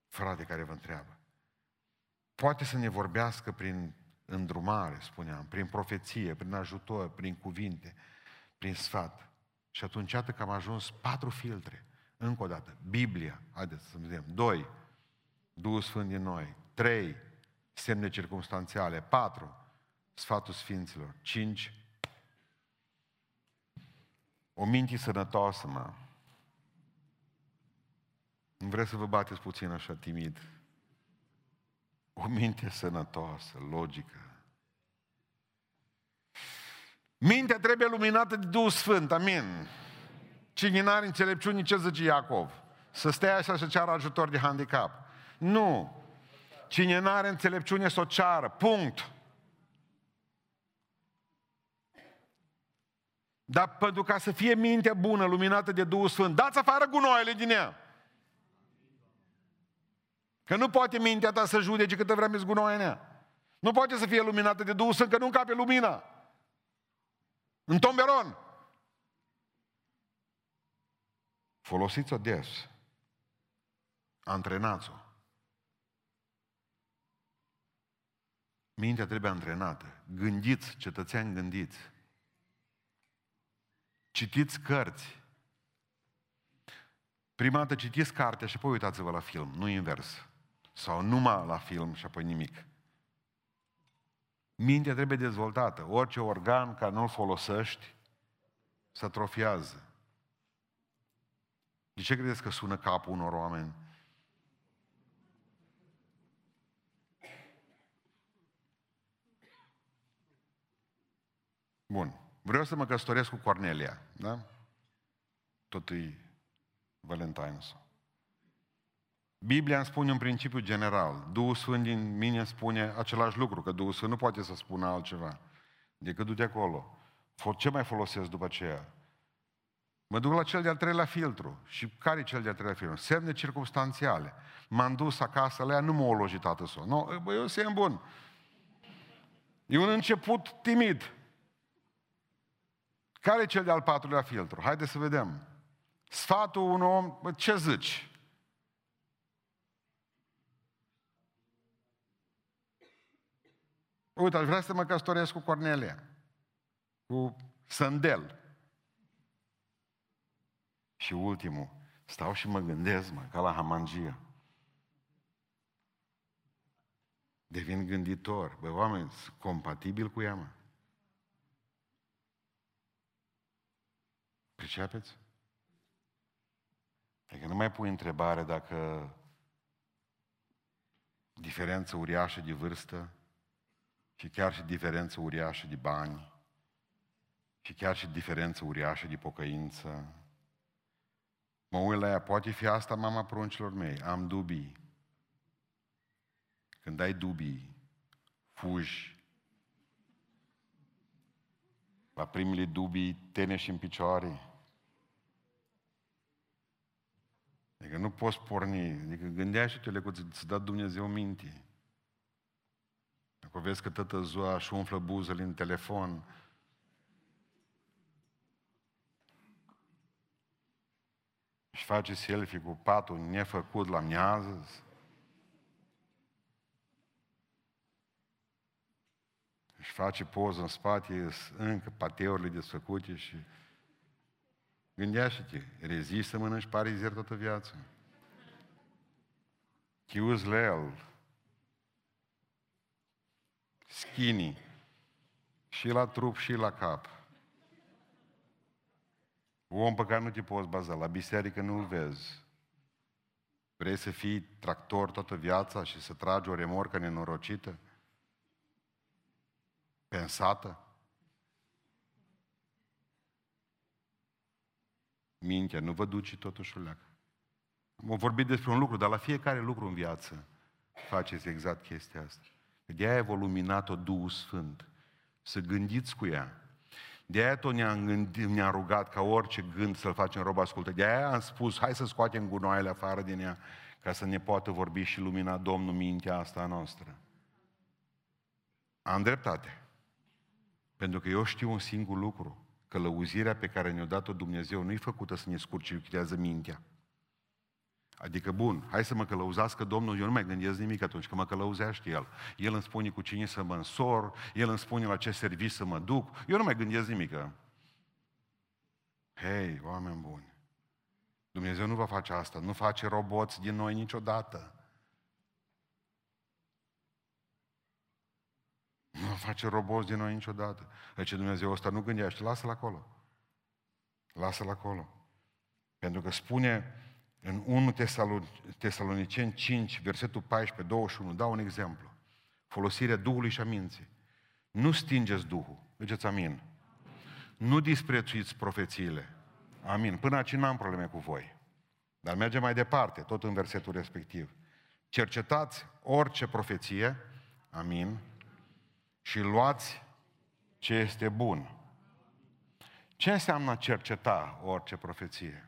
Speaker 1: frate care vă întreabă. Poate să ne vorbească prin îndrumare, spuneam, prin profeție, prin ajutor, prin cuvinte, prin sfat. Și atunci, iată că am ajuns patru filtre. Încă o dată, Biblia, haideți să vedem. Doi, Duhul Sfânt din noi. Trei, semne circumstanțiale. Patru, sfatul Sfinților. Cinci, o minte sănătoasă, mă. Nu vreți să vă bateți puțin așa timid. O minte sănătoasă, logică. Mintea trebuie luminată de Duhul Sfânt, amin. Cine n-are înțelepciune, ce zice Iacov? Să stea așa să ceară ajutor de handicap. Nu. Cine n-are înțelepciune să o ceară. Punct. Dar pentru ca să fie mintea bună, luminată de Duhul Sfânt, dați afară gunoaiele din ea. Că nu poate mintea ta să judece câtă vreme zgunoaie în ea. Nu poate să fie luminată de Duhul Sfânt, că nu încape lumina. În tomberon. Folosiți-o des. Antrenați-o. Mintea trebuie antrenată. Gândiți, cetățeni, gândiți. Citiți cărți. Prima dată citiți cartea și apoi uitați-vă la film, nu invers. Sau numai la film și apoi nimic. Mintea trebuie dezvoltată. Orice organ care nu-l folosești, se atrofiază. De ce credeți că sună capul unor oameni? Bun. Vreau să mă căsătoresc cu Cornelia, da? Tot e Valentine's. Biblia îmi spune un principiu general. Duhul Sfânt din mine spune același lucru, că Duhul Sfânt nu poate să spună altceva decât du-te acolo. Ce mai folosesc după aceea? Mă duc la cel de-al treilea filtru. Și care e cel de-al treilea filtru? Semne circumstanțiale. M-am dus acasă la ea, nu m-a ologi tată să Nu, bă, eu semn bun. E un început timid. Care e cel de-al patrulea filtru? Haideți să vedem. Sfatul unui om, bă, ce zici? Uite, aș vrea să mă căsătoresc cu Cornelia, cu Sandel. Și ultimul, stau și mă gândesc, mă, ca la hamangia. Devin gânditor. Bă, oameni, sunt compatibil cu ea, mă. Pricepeți? Adică nu mai pui întrebare dacă diferență uriașă de vârstă și chiar și diferență uriașă de bani și chiar și diferență uriașă de pocăință. Mă uit la ea, poate fi asta mama pruncilor mei, am dubii. Când ai dubii, fugi. La primele dubii tene și în picioare. Adică nu poți porni. Adică gândește-te că îți dă Dumnezeu minte. Dacă vezi că tătă zoa și umflă buzele în telefon, și face selfie cu patul nefăcut la miază, și face poză în spate, încă pateurile desfăcute și gândește-te, rezist să mănânci parizer toată viața. Chiuz la skinny, și la trup și la cap. Om pe care nu te poți baza, la biserică nu-l vezi. Vrei să fii tractor toată viața și să tragi o remorcă nenorocită? Pensată? Mintea, nu vă duci totuși o leacă. Am vorbit despre un lucru, dar la fiecare lucru în viață faceți exact chestia asta. De-aia vă luminat-o Duhul Sfânt. Să gândiți cu ea. De aia tot ne-a, gândit, ne-a rugat ca orice gând să-l facem rob ascultă. De aia am spus, hai să scoatem gunoaiele afară din ea, ca să ne poată vorbi și lumina Domnul mintea asta a noastră. Am dreptate. Pentru că eu știu un singur lucru. Călăuzirea pe care ne-a dat-o Dumnezeu nu e făcută să ne scurcircuitează mintea. Adică, bun, hai să mă călăuzească Domnul, eu nu mai gândesc nimic atunci, că mă călăuzește El. El îmi spune cu cine să mă însor, El îmi spune la ce serviciu să mă duc, eu nu mai gândesc nimic. Hei, oameni buni, Dumnezeu nu va face asta, nu face roboți din noi niciodată. Nu va face roboți din noi niciodată. Deci Dumnezeu ăsta nu gândește, lasă-l acolo. Lasă-l acolo. Pentru că spune în 1 Tesaloniceni 5, versetul 14, 21, dau un exemplu. Folosirea Duhului și a minții. Nu stingeți Duhul. Ziceți amin. Nu disprețuiți profețiile. Amin. Până aici n-am probleme cu voi. Dar mergem mai departe, tot în versetul respectiv. Cercetați orice profeție, amin, și luați ce este bun. Ce înseamnă cerceta orice profeție?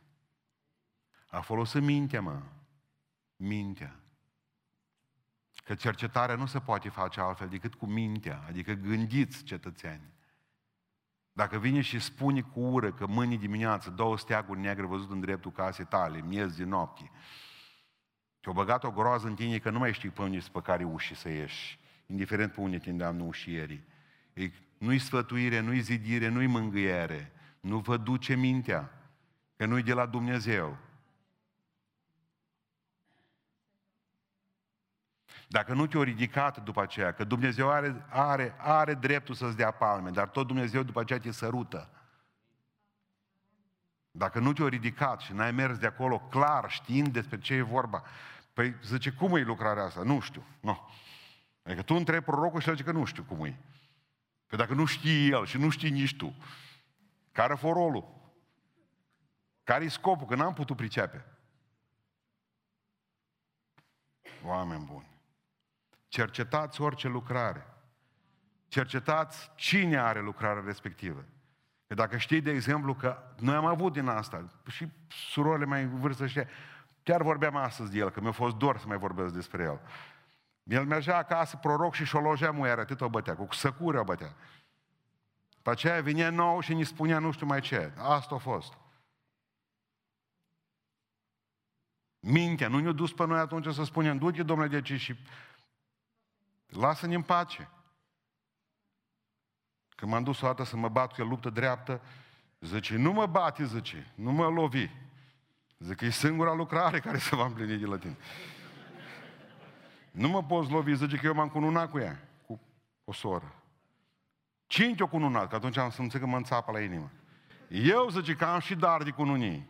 Speaker 1: A folosit mintea, mă. Mintea. Că cercetarea nu se poate face altfel decât cu mintea, adică gândiți, cetățeni. Dacă vine și spune cu ură că mâine dimineață două steaguri negre văzut în dreptul casei tale, miez din noapte, te-a băgat o groază în tine că nu mai știi pe unde să pe care uși să ieși, indiferent pe unde te îndeamnă ușierii. Nu-i sfătuire, nu-i zidire, nu-i mângâiere, nu vă duce mintea, că nu-i de la Dumnezeu. Dacă nu te-o ridicat după aceea, că Dumnezeu are, are, are dreptul să-ți dea palme, dar tot Dumnezeu după aceea te sărută. Dacă nu te-o ridicat și n-ai mers de acolo clar, știind despre ce e vorba, păi zice, cum e lucrarea asta? Nu știu. Nu. Adică tu întrebi prorocul și el zice că nu știu cum e. Că dacă nu știi el și nu știi nici tu, care a rolul? Care-i scopul? Că n-am putut pricepe. Oameni buni. Cercetați orice lucrare. Cercetați cine are lucrarea respectivă. Că dacă știi, de exemplu, că noi am avut din asta, și surorile mai vârstă știe, chiar vorbeam astăzi de el, că mi-a fost dor să mai vorbesc despre el. El mergea acasă, proroc, și și-o logea muiere, atât o bătea, cu săcură o bătea. Pe aceea vinea nou și ne spunea nu știu mai ce. Asta a fost. Mintea, nu ne-a dus pe noi atunci să spunem, du-te, domnule, de și Lasă-ne în pace. Când m-am dus o dată să mă bat că luptă dreaptă, zice, nu mă bate, zice, nu mă lovi. Zice că e singura lucrare care se va împlini de la tine. nu mă poți lovi, zice că eu m-am cununat cu ea, cu o soră. Cinci o cununat, că atunci am simțit că mă înțapă la inimă. Eu, zice, că am și dar de cununii.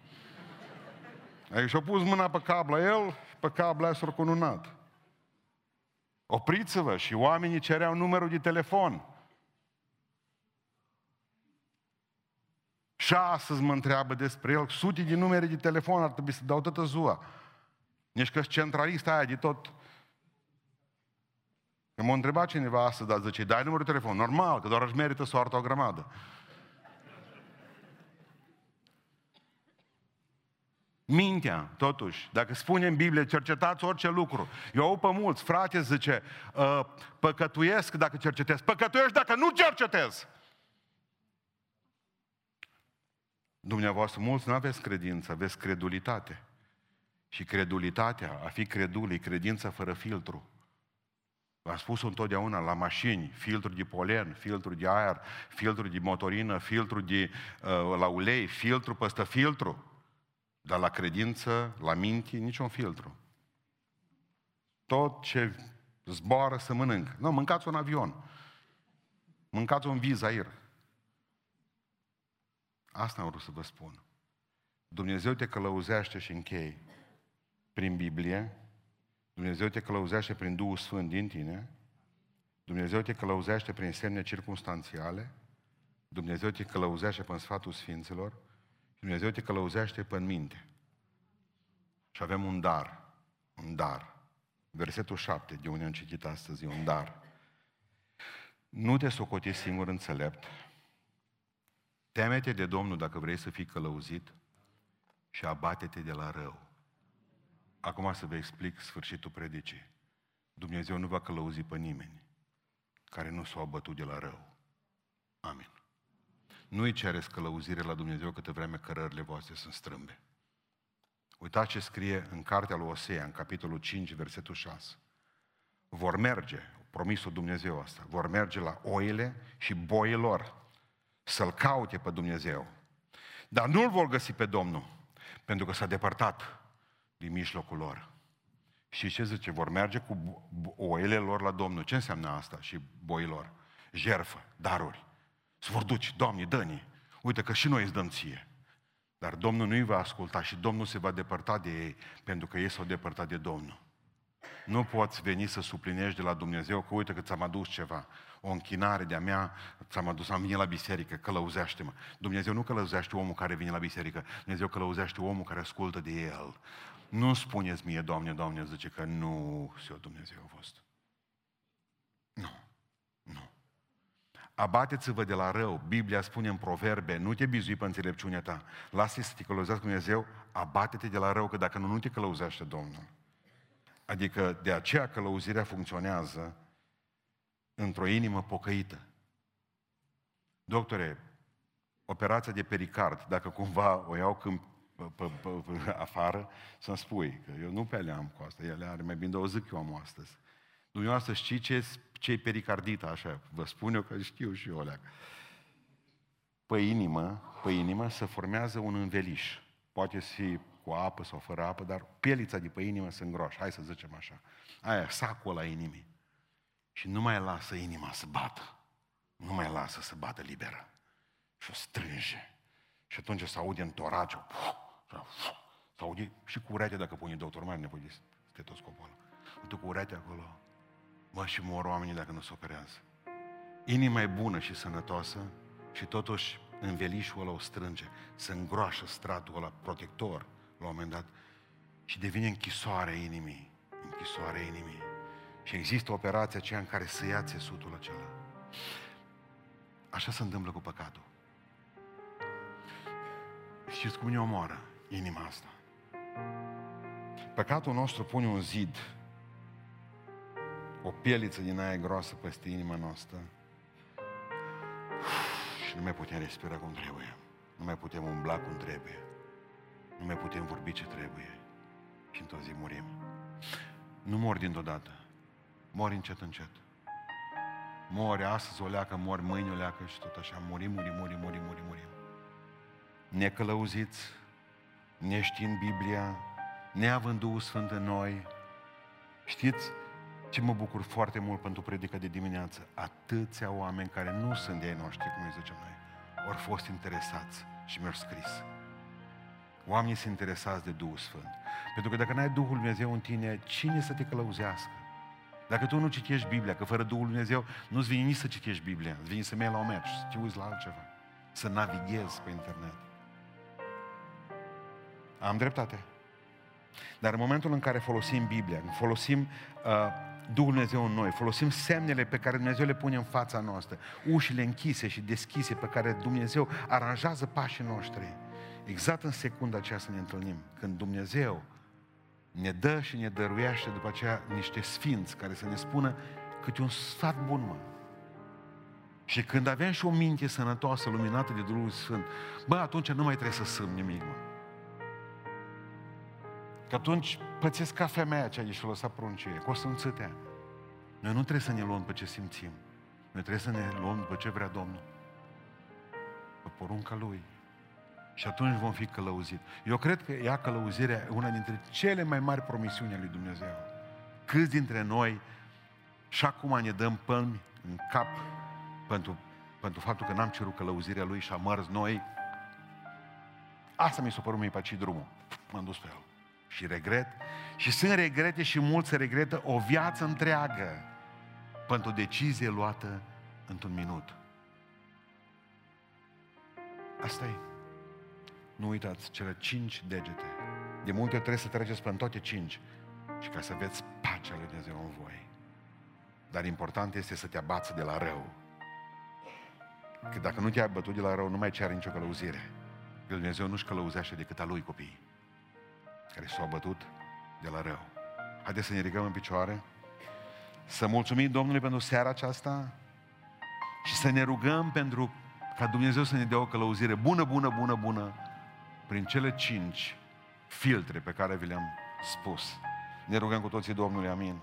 Speaker 1: Adică și-a pus mâna pe cap la el, pe cap la ea s-a cununat. Opriți-vă și oamenii cereau numărul de telefon. Și astăzi mă întreabă despre el, sute de numere de telefon ar trebui să dau toată ziua. Nici că centralista aia de tot. Că m-a întrebat cineva astăzi, dar zice, dai numărul de telefon. Normal, că doar își merită soarta o grămadă. Mintea, totuși, dacă spune în Biblie, cercetați orice lucru. Eu au pe mulți, frate, zice, ă, păcătuiesc dacă cercetez. Păcătuiești dacă nu cercetez. Dumneavoastră, mulți nu aveți credință, aveți credulitate. Și credulitatea, a fi credul, e credință fără filtru. V-am spus întotdeauna, la mașini, filtru de polen, filtru de aer, filtru de motorină, filtru de uh, la ulei, filtru peste filtru. Dar la credință, la minte, niciun filtru. Tot ce zboară să mănânc. Nu, mâncați un avion. Mâncați un viz aer. Asta am vrut să vă spun. Dumnezeu te călăuzește și închei prin Biblie, Dumnezeu te călăuzește prin Duhul Sfânt din tine, Dumnezeu te călăuzește prin semne circunstanțiale, Dumnezeu te călăuzește prin sfatul Sfinților, Dumnezeu te călăuzește pe minte. Și avem un dar, un dar. Versetul 7, de unde am citit astăzi, un dar. Nu te socoti singur înțelept, Temete de Domnul dacă vrei să fii călăuzit și abate-te de la rău. Acum să vă explic sfârșitul predicii. Dumnezeu nu va călăuzi pe nimeni care nu s-a abătut de la rău. Amin. Nu-i cereți călăuzire la Dumnezeu câte vreme cărările voastre sunt strâmbe. Uitați ce scrie în cartea lui Osea, în capitolul 5, versetul 6. Vor merge, promisul Dumnezeu asta, vor merge la oile și boilor să-L caute pe Dumnezeu. Dar nu-L vor găsi pe Domnul, pentru că s-a depărtat din mijlocul lor. Și ce zice? Vor merge cu oile lor la Domnul. Ce înseamnă asta și boilor? Jerfă, daruri. Se vor duce, Doamne, dă Uite că și noi îți dăm ție. Dar Domnul nu îi va asculta și Domnul se va depărta de ei, pentru că ei s-au depărtat de Domnul. Nu poți veni să suplinești de la Dumnezeu că uite că ți-am adus ceva. O închinare de-a mea, ți-am adus, am venit la biserică, călăuzește-mă. Dumnezeu nu călăuzește omul care vine la biserică, Dumnezeu călăuzește omul care ascultă de El. Nu spuneți mie, Doamne, Doamne, zice că nu se Dumnezeu a fost. Nu, nu. Abateți-vă de la rău. Biblia spune în proverbe, nu te bizui pe înțelepciunea ta. Lasă-i să te călăuzească Dumnezeu, abate-te de la rău, că dacă nu, nu te călăuzește Domnul. Adică de aceea călăuzirea funcționează într-o inimă pocăită. Doctore, operația de pericard, dacă cumva o iau când pe, pe, pe, afară, să-mi spui, că eu nu pe alea am cu asta, ele are mai bine de o zic eu am astăzi. Dumneavoastră știți ce, ce e pericardită, așa, vă spun eu că știu și eu alea. Pe inimă, pe inimă se formează un înveliș. Poate fi cu apă sau fără apă, dar pielița de pe inimă se îngroașă, hai să zicem așa. Aia, sacul la inimii. Și nu mai lasă inima să bată. Nu mai lasă să bată liberă. Și o strânge. Și atunci se aude în torace. Se aude și cu uretea dacă pune doctor mai nevoie de stetoscopul ăla. Uite cu uretea acolo. Mă, și mor oamenii dacă nu se operează. Inima e bună și sănătoasă și totuși învelișul ăla o strânge. Se îngroașă stratul ăla protector la un moment dat și devine închisoare inimii. Închisoare inimii. Și există operația aceea în care să ia țesutul acela. Așa se întâmplă cu păcatul. Știți cum ne omoară inima asta? Păcatul nostru pune un zid, o pieliță din aia groasă peste inima noastră și nu mai putem respira cum trebuie. Nu mai putem umbla cum trebuie. Nu mai putem vorbi ce trebuie. Și într-o zi murim. Nu mor dintr-o dată. Mori încet, încet. Mori astăzi o leacă, mori mâine o leacă și tot așa. Murim, murim, murim, murim, murim, murim. Necălăuziți, neștiind Biblia, neavând Duhul Sfânt în noi. Știți ce mă bucur foarte mult pentru predica de dimineață? Atâția oameni care nu sunt de ai noștri, cum îi zicem noi, au fost interesați și mi-au scris. Oamenii sunt interesați de Duhul Sfânt. Pentru că dacă n-ai Duhul Dumnezeu în tine, cine să te călăuzească? Dacă tu nu citești Biblia, că fără Duhul Dumnezeu nu-ți vine nici să citești Biblia, îți vine să mergi la un meci, să te uiți la altceva, să navighezi pe internet. Am dreptate. Dar în momentul în care folosim Biblia, folosim uh, Duhul Dumnezeu în noi, folosim semnele pe care Dumnezeu le pune în fața noastră, ușile închise și deschise pe care Dumnezeu aranjează pașii noștri, exact în secunda aceea să ne întâlnim, când Dumnezeu ne dă și ne dăruiește după aceea niște sfinți care să ne spună câte un sfat bun, mă. Și când avem și o minte sănătoasă, luminată de Duhul Sfânt, bă, atunci nu mai trebuie să sâm nimic, mă. Că atunci pățesc ca femeia aceea de și-a lăsat pruncie, cu o sânțâtea. Noi nu trebuie să ne luăm pe ce simțim. Noi trebuie să ne luăm după ce vrea Domnul. Pe porunca Lui. Și atunci vom fi călăuzit. Eu cred că ea călăuzirea e una dintre cele mai mari promisiuni ale lui Dumnezeu. Câți dintre noi și acum ne dăm pălmi în cap pentru, pentru faptul că n-am cerut călăuzirea Lui și am mers noi. Asta mi s-a părut mie pe aici drumul. M-am dus pe el. Și regret. Și sunt regrete și mulți se regretă o viață întreagă pentru o decizie luată într-un minut. Asta e. Nu uitați, cele cinci degete. De multe trebuie să treceți pe toate cinci. Și ca să veți pacea lui Dumnezeu în voi. Dar important este să te abați de la rău. Că dacă nu te-ai bătut de la rău, nu mai cer nicio călăuzire. Că Dumnezeu nu-și călăuzește decât a lui copii. Care s-au bătut de la rău. Haideți să ne ridicăm în picioare. Să mulțumim Domnului pentru seara aceasta și să ne rugăm pentru ca Dumnezeu să ne dea o călăuzire bună, bună, bună, bună prin cele cinci filtre pe care vi le-am spus. Ne rugăm cu toții Domnului, amin.